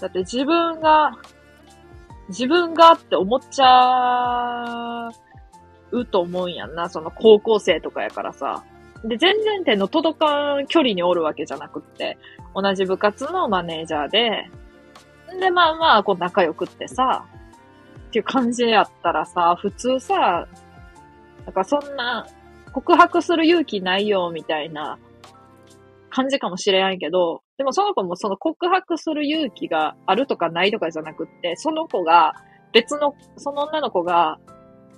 だって自分が、自分がって思っちゃうと思うんやんな。その高校生とかやからさ。で、全然手の届かん距離におるわけじゃなくって、同じ部活のマネージャーで、で、まあまあ、こう仲良くってさ、っていう感じやったらさ、普通さ、なんかそんな、告白する勇気ないよ、みたいな感じかもしれないけど、でもその子もその告白する勇気があるとかないとかじゃなくって、その子が、別の、その女の子が、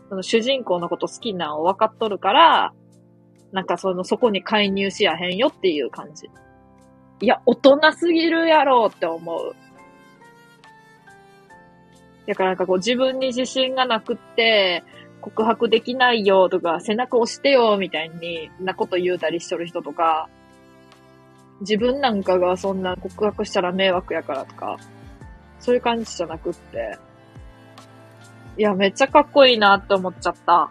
その主人公のこと好きなのを分かっとるから、なんかその、そこに介入しやへんよっていう感じ。いや、大人すぎるやろって思う。だからなんかこう自分に自信がなくって、告白できないよとか、背中押してよみたいになこと言うたりしとる人とか、自分なんかがそんな告白したら迷惑やからとか、そういう感じじゃなくって、いや、めっちゃかっこいいなって思っちゃった。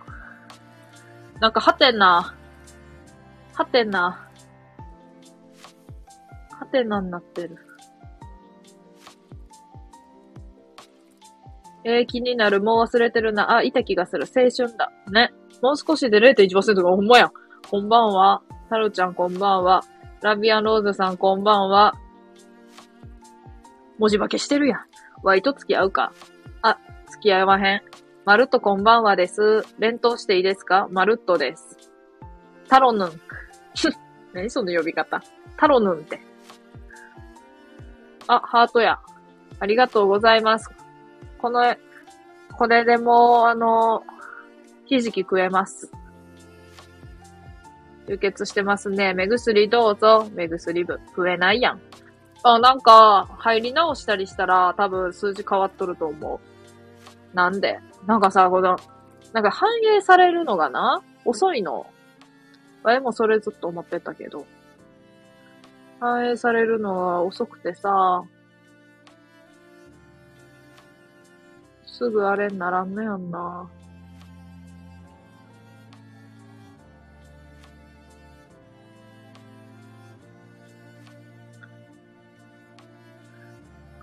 なんか、はてな、はてな、はてなになってる。えー、気になる。もう忘れてるな。あ、いた気がする。青春だ。ね。もう少しで0.1%がほんまやん。こんばんは。タロちゃんこんばんは。ラビアンローズさんこんばんは。文字化けしてるやん。ワイと付き合うか。あ、付き合わへん。まるっとこんばんはです。連投していいですか？まるっとです。タロヌン。[LAUGHS] 何その呼び方。タロヌンって。あ、ハートや。ありがとうございます。この、これでもう、あの、ひじき食えます。輸血してますね。目薬どうぞ。目薬部。食えないやん。あ、なんか、入り直したりしたら、多分数字変わっとると思う。なんで？なんかさ、この、なんか反映されるのがな、遅いの。え、もそれずっと思ってたけど。反映されるのは遅くてさ、すぐあれにならんのやんな。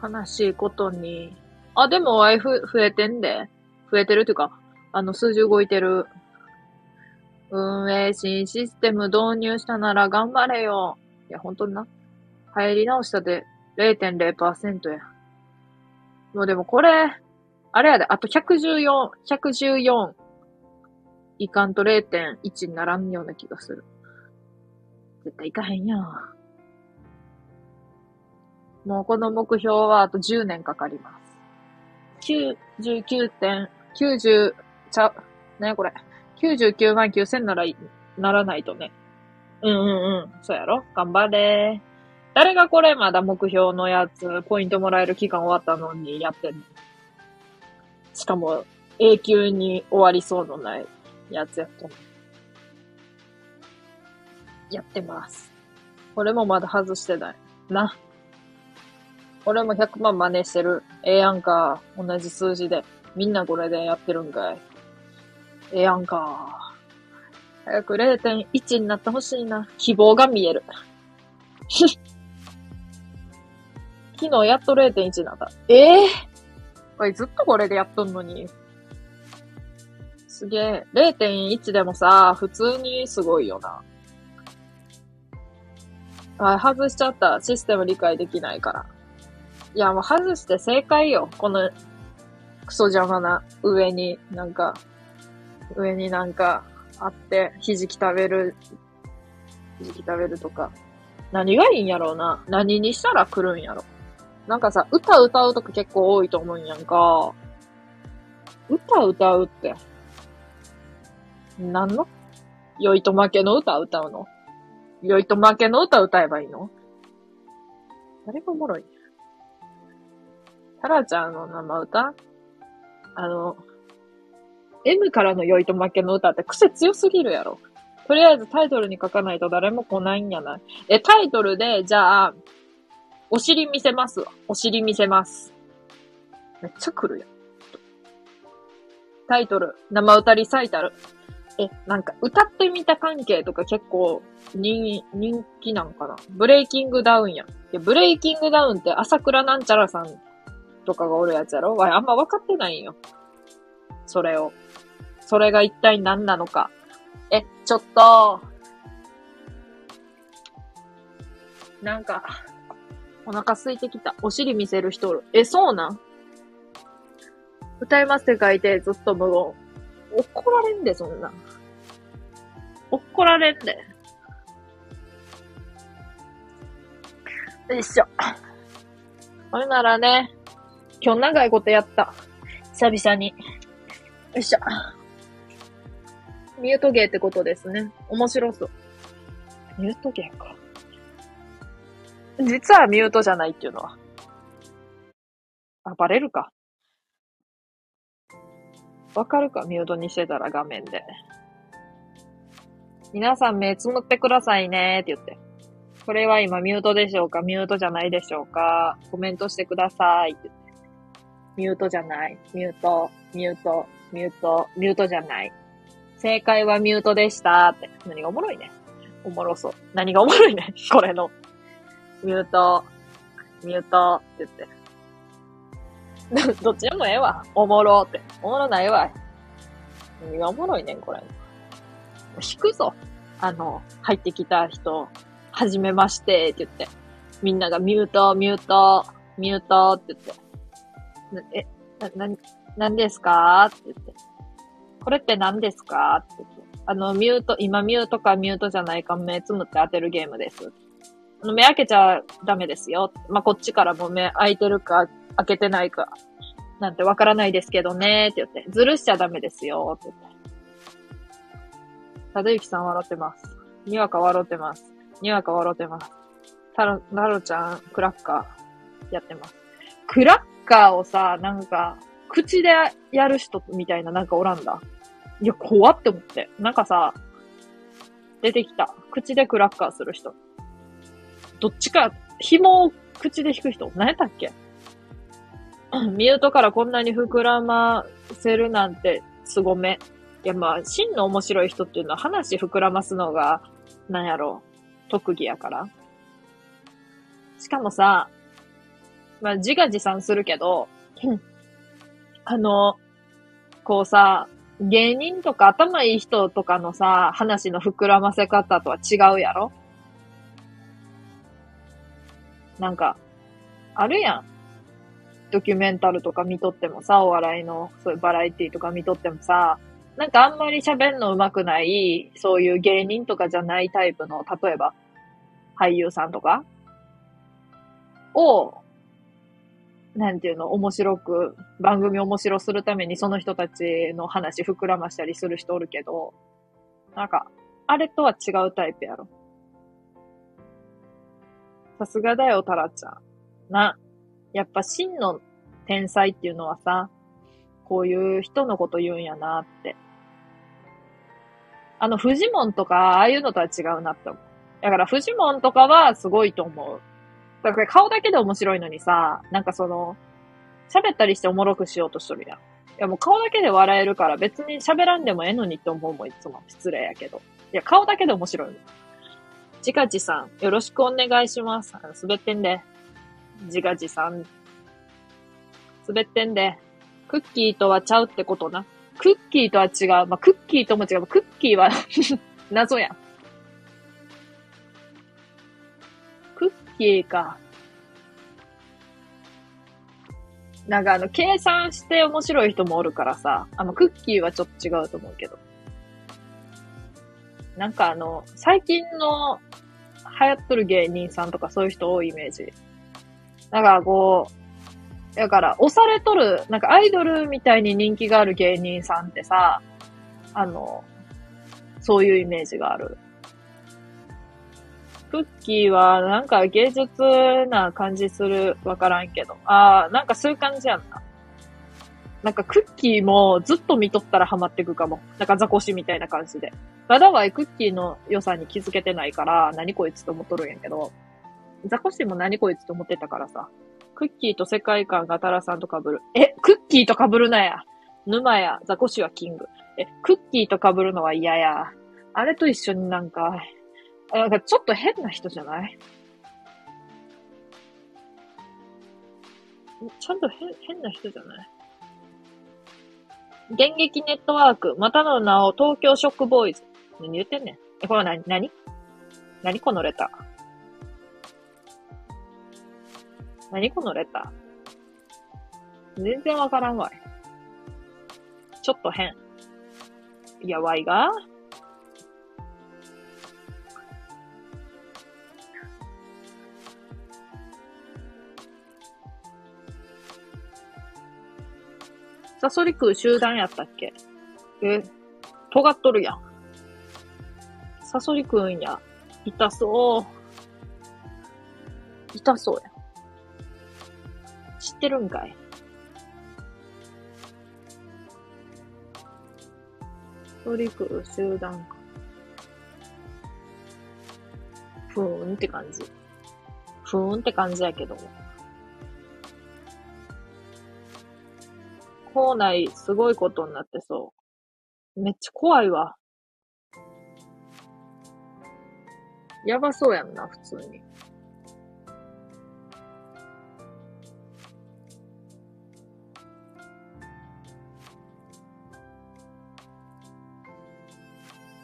悲しいことに。あ、でも Y 増えてんで。増えてるっていうか、あの、数字動いてる。運営新システム導入したなら頑張れよ。いや、本当にな。入り直したで0.0%や。もうでもこれ、あれやで、あと114、114いかんと0.1にならんような気がする。絶対いかへんやん。もうこの目標はあと10年かかります。99点、90、ちゃ、ねこれ。99万9000なら、ならないとね。うんうんうん。そうやろ頑張れ。誰がこれまだ目標のやつ、ポイントもらえる期間終わったのにやってんの？しかも、永久に終わりそうのないやつやと。やってます。これもまだ外してない。な。俺も100万真似してる。ええやんか。同じ数字で。みんなこれでやってるんかい。ええやんか。早く0.1になってほしいな。希望が見える。[LAUGHS] 昨日やっと0.1になった。ええー、これずっとこれでやっとんのに。すげえ。0.1でもさ、普通にすごいよな。あ、外しちゃった。システム理解できないから。いや、もう外して正解よ。この、クソ邪魔な上になんか、上になんかあって、ひじき食べる、ひじき食べるとか。何がいいんやろうな。何にしたら来るんやろ。なんかさ、歌歌うとか結構多いと思うんやんか。歌歌うって。何の？酔いと負けの歌歌うの？酔いと負けの歌歌えばいいの？誰がおもろい？タラちゃんの生歌？あの、M からの酔いと負けの歌って癖強すぎるやろ。とりあえずタイトルに書かないと誰も来ないんやない。え、タイトルで、じゃあ、お尻見せますわ。お尻見せます。めっちゃ来るやん。タイトル、生歌リサイタル。え、なんか歌ってみた関係とか結構人、人気なんかな？ブレイキングダウンやん。いや、ブレイキングダウンって朝倉なんちゃらさんとかがおるやつやろ？わあんま分かってないんよ。それを。それが一体何なのか。え、ちょっと、なんか、お腹空いてきた。お尻見せる人おる。え、そうなん？歌いますって書いてずっと無言。怒られんで、そんな。怒られんで。よいしょ。ほれならね、今日長いことやった。久々に。よいしょ。ミュートゲーってことですね。面白そう。ミュートゲーか。実はミュートじゃないっていうのは。あ、バレるか。わかるかミュートにしてたら画面で。皆さん目つむってくださいねって言って。これは今ミュートでしょうか？ミュートじゃないでしょうか？コメントしてくださいって言って。ミュートじゃない。ミュート、ミュート、ミュート、ミュートじゃない。正解はミュートでしたって。何がおもろいね。おもろそう。何がおもろいね。これの。ミュート、ミュートって言って。[LAUGHS] どっちでもええわ。おもろって。おもろないわ。何がおもろいねん、これ。引くぞ。あの、入ってきた人、はじめましてって言って。みんながミュート、ミュート、ミュートって言って。え、な、な、何ですか？って言って。これって何ですか？って言って。あの、ミュート、今ミュートかミュートじゃないか目つむって当てるゲームです。目開けちゃダメですよ。まあ、こっちからも目開いてるか、開けてないか、なんてわからないですけどね、って言って。ずるしちゃダメですよ、って言って。ただゆきさん笑ってます。にわか笑ってます。にわか笑ってます。たろ、なろちゃん、クラッカー、やってます。クラッカーをさ、なんか、口でやる人みたいななんかおらんだ。いや、怖って思って。なんかさ、出てきた。口でクラッカーする人。どっちか、紐を口で引く人。何やったっけ？ミュートからこんなに膨らませるなんて、すごめ。いや、まあ、真の面白い人っていうのは話膨らますのが、なんやろう、特技やから。しかもさ、まあ、自画自賛するけど、[COUGHS] あの、こうさ、芸人とか頭いい人とかのさ、話の膨らませ方とは違うやろ？なんか、あるやん。ドキュメンタルとか見とってもさ、お笑いの、そういうバラエティとか見とってもさ、なんかあんまり喋んの上手くない、そういう芸人とかじゃないタイプの、例えば、俳優さんとかを、なんていうの、面白く、番組面白するためにその人たちの話膨らましたりする人おるけど、なんか、あれとは違うタイプやろ。さすがだよ、タラちゃん。な。やっぱ真の天才っていうのはさ、こういう人のこと言うんやなって。あの、フジモンとか、ああいうのとは違うなって思う。だから、フジモンとかはすごいと思う。だから顔だけで面白いのにさ、なんかその、喋ったりしておもろくしようとしとるやん。いやもう顔だけで笑えるから別に喋らんでもええのにって思うもん、いつも。失礼やけど。いや、顔だけで面白いの。自画自さん、よろしくお願いします。あの滑ってんで。自画自さん。滑ってんで。クッキーとはちゃうってことな。クッキーとは違う。まあ、クッキーとも違う。クッキーは [LAUGHS] 謎やん。クッキーか。なんかあの、計算して面白い人もおるからさ、あの、クッキーはちょっと違うと思うけど。なんかあの、最近の流行っとる芸人さんとかそういう人多いイメージ。だからこう、だから押されとる、なんかアイドルみたいに人気がある芸人さんってさ、あの、そういうイメージがある。クッキーはなんか芸術な感じする、わからんけど。ああ、なんかそういう感じやんな。なんかクッキーもずっと見とったらハマってくかも。なんかザコシみたいな感じで。まだはクッキーの良さに気づけてないから、何こいつと思っとるんやけど、ザコシも何こいつと思ってたからさ。クッキーと世界観がタラさんと被る。え、クッキーと被るなや。沼や、ザコシはキング。え、クッキーと被るのは嫌や。あれと一緒になんか、なんかちょっと変な人じゃない？ちゃんと変、変な人じゃない？電撃ネットワーク、またの名を東京ショックボーイズ。何言ってんねん。え、これは何？何？何このレター？何このレター？全然わからんわい。ちょっと変。やばいが？サソリ食う集団やったっけ？え、尖っとるやん。サソリ食うんや。痛そう。痛そうや。知ってるんかい？サソリ食う集団か。ふーんって感じ。ふーんって感じやけど。校内すごいことになってそう。めっちゃ怖いわ。やばそうやんな、普通に。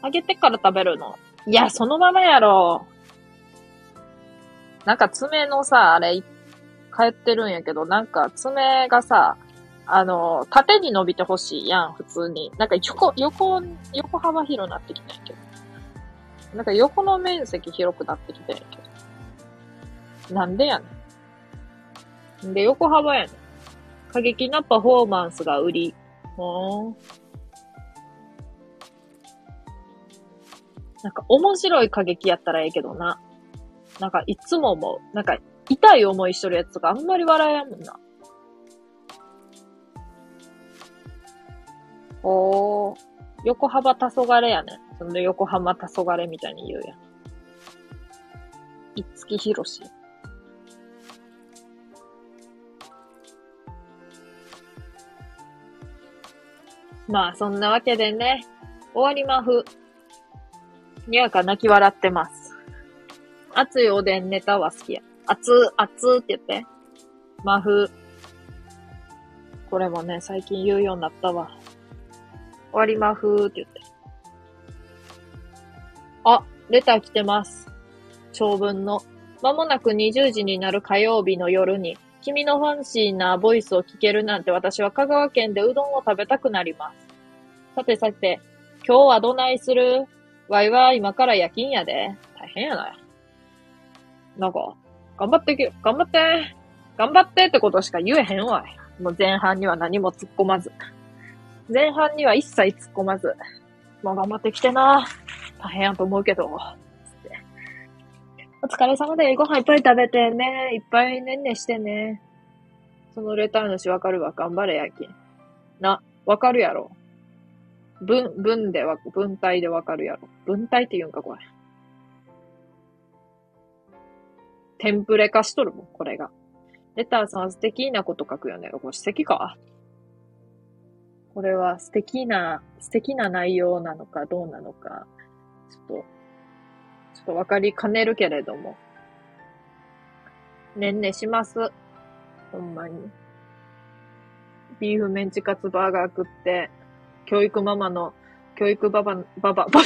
揚げてから食べるの？いや、そのままやろ。なんか爪のさ、あれ、帰ってるんやけど、なんか爪がさ、あの、縦に伸びてほしいやん、普通に。なんか横、横、横幅広なってきたんやけど。なんか横の面積広くなってきたんやけど。なんでやねん。で、横幅やねん。過激なパフォーマンスが売り。ほーん。なんか面白い過激やったらええけどな。なんかいつも思う。なんか痛い思いしとるやつとかあんまり笑えやんもんな。おー、横幅黄昏やねん。その横浜黄昏みたいに言うやん。いつきひろし。まあ、そんなわけでね、終わりまふ。にわか泣き笑ってます。熱いおでんネタは好きや。熱、熱って言って。まふ。これもね、最近言うようになったわ。終わりまふーって言って。あ、レター来てます。長文の。まもなく20時になる火曜日の夜に、君のファンシーなボイスを聞けるなんて私は香川県でうどんを食べたくなります。さてさて、今日はどないする？わいは今から夜勤やで。大変やな。なんか、頑張ってけ、頑張って、頑張ってってことしか言えへんわい。もう前半には何も突っ込まず。前半には一切突っ込まず。もう頑張ってきてな。大変やと思うけど。お疲れ様でご飯いっぱい食べてね。いっぱいねんねしてね。そのレター主わかるわ。頑張れやき。な、わかるやろ。文、文でわ、文体でわかるやろ。文体って言うんか、これ。テンプレ化しとるもん、これが。レターさんは素敵なこと書くよね。これ素敵か？これは素敵な、素敵な内容なのかどうなのか、ちょっと、ちょっとわかりかねるけれども。ねんねします。ほんまに。ビーフメンチカツバーガー食って、教育ママの、教育ババ、ババ、ババ、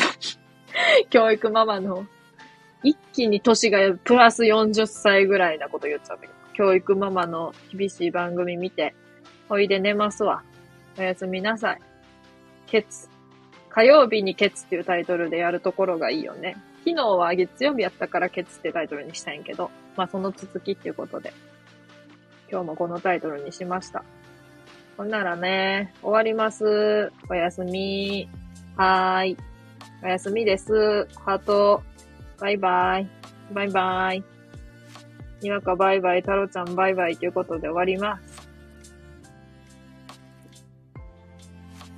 [LAUGHS] 教育ママの、一気に年がプラス40歳ぐらいなこと言っちゃったけど、教育ママの厳しい番組見て、ほいで寝ますわ。おやすみなさい。ケツ。火曜日にケツっていうタイトルでやるところがいいよね。昨日は月曜日やったからケツってタイトルにしたいんけど、まあその続きっていうことで、今日もこのタイトルにしました。ほんならね、終わります。おやすみ。はーい。おやすみです。ハート。バイバイ。バイバイ。にわかバイバイ、タロちゃんバイバイということで終わります。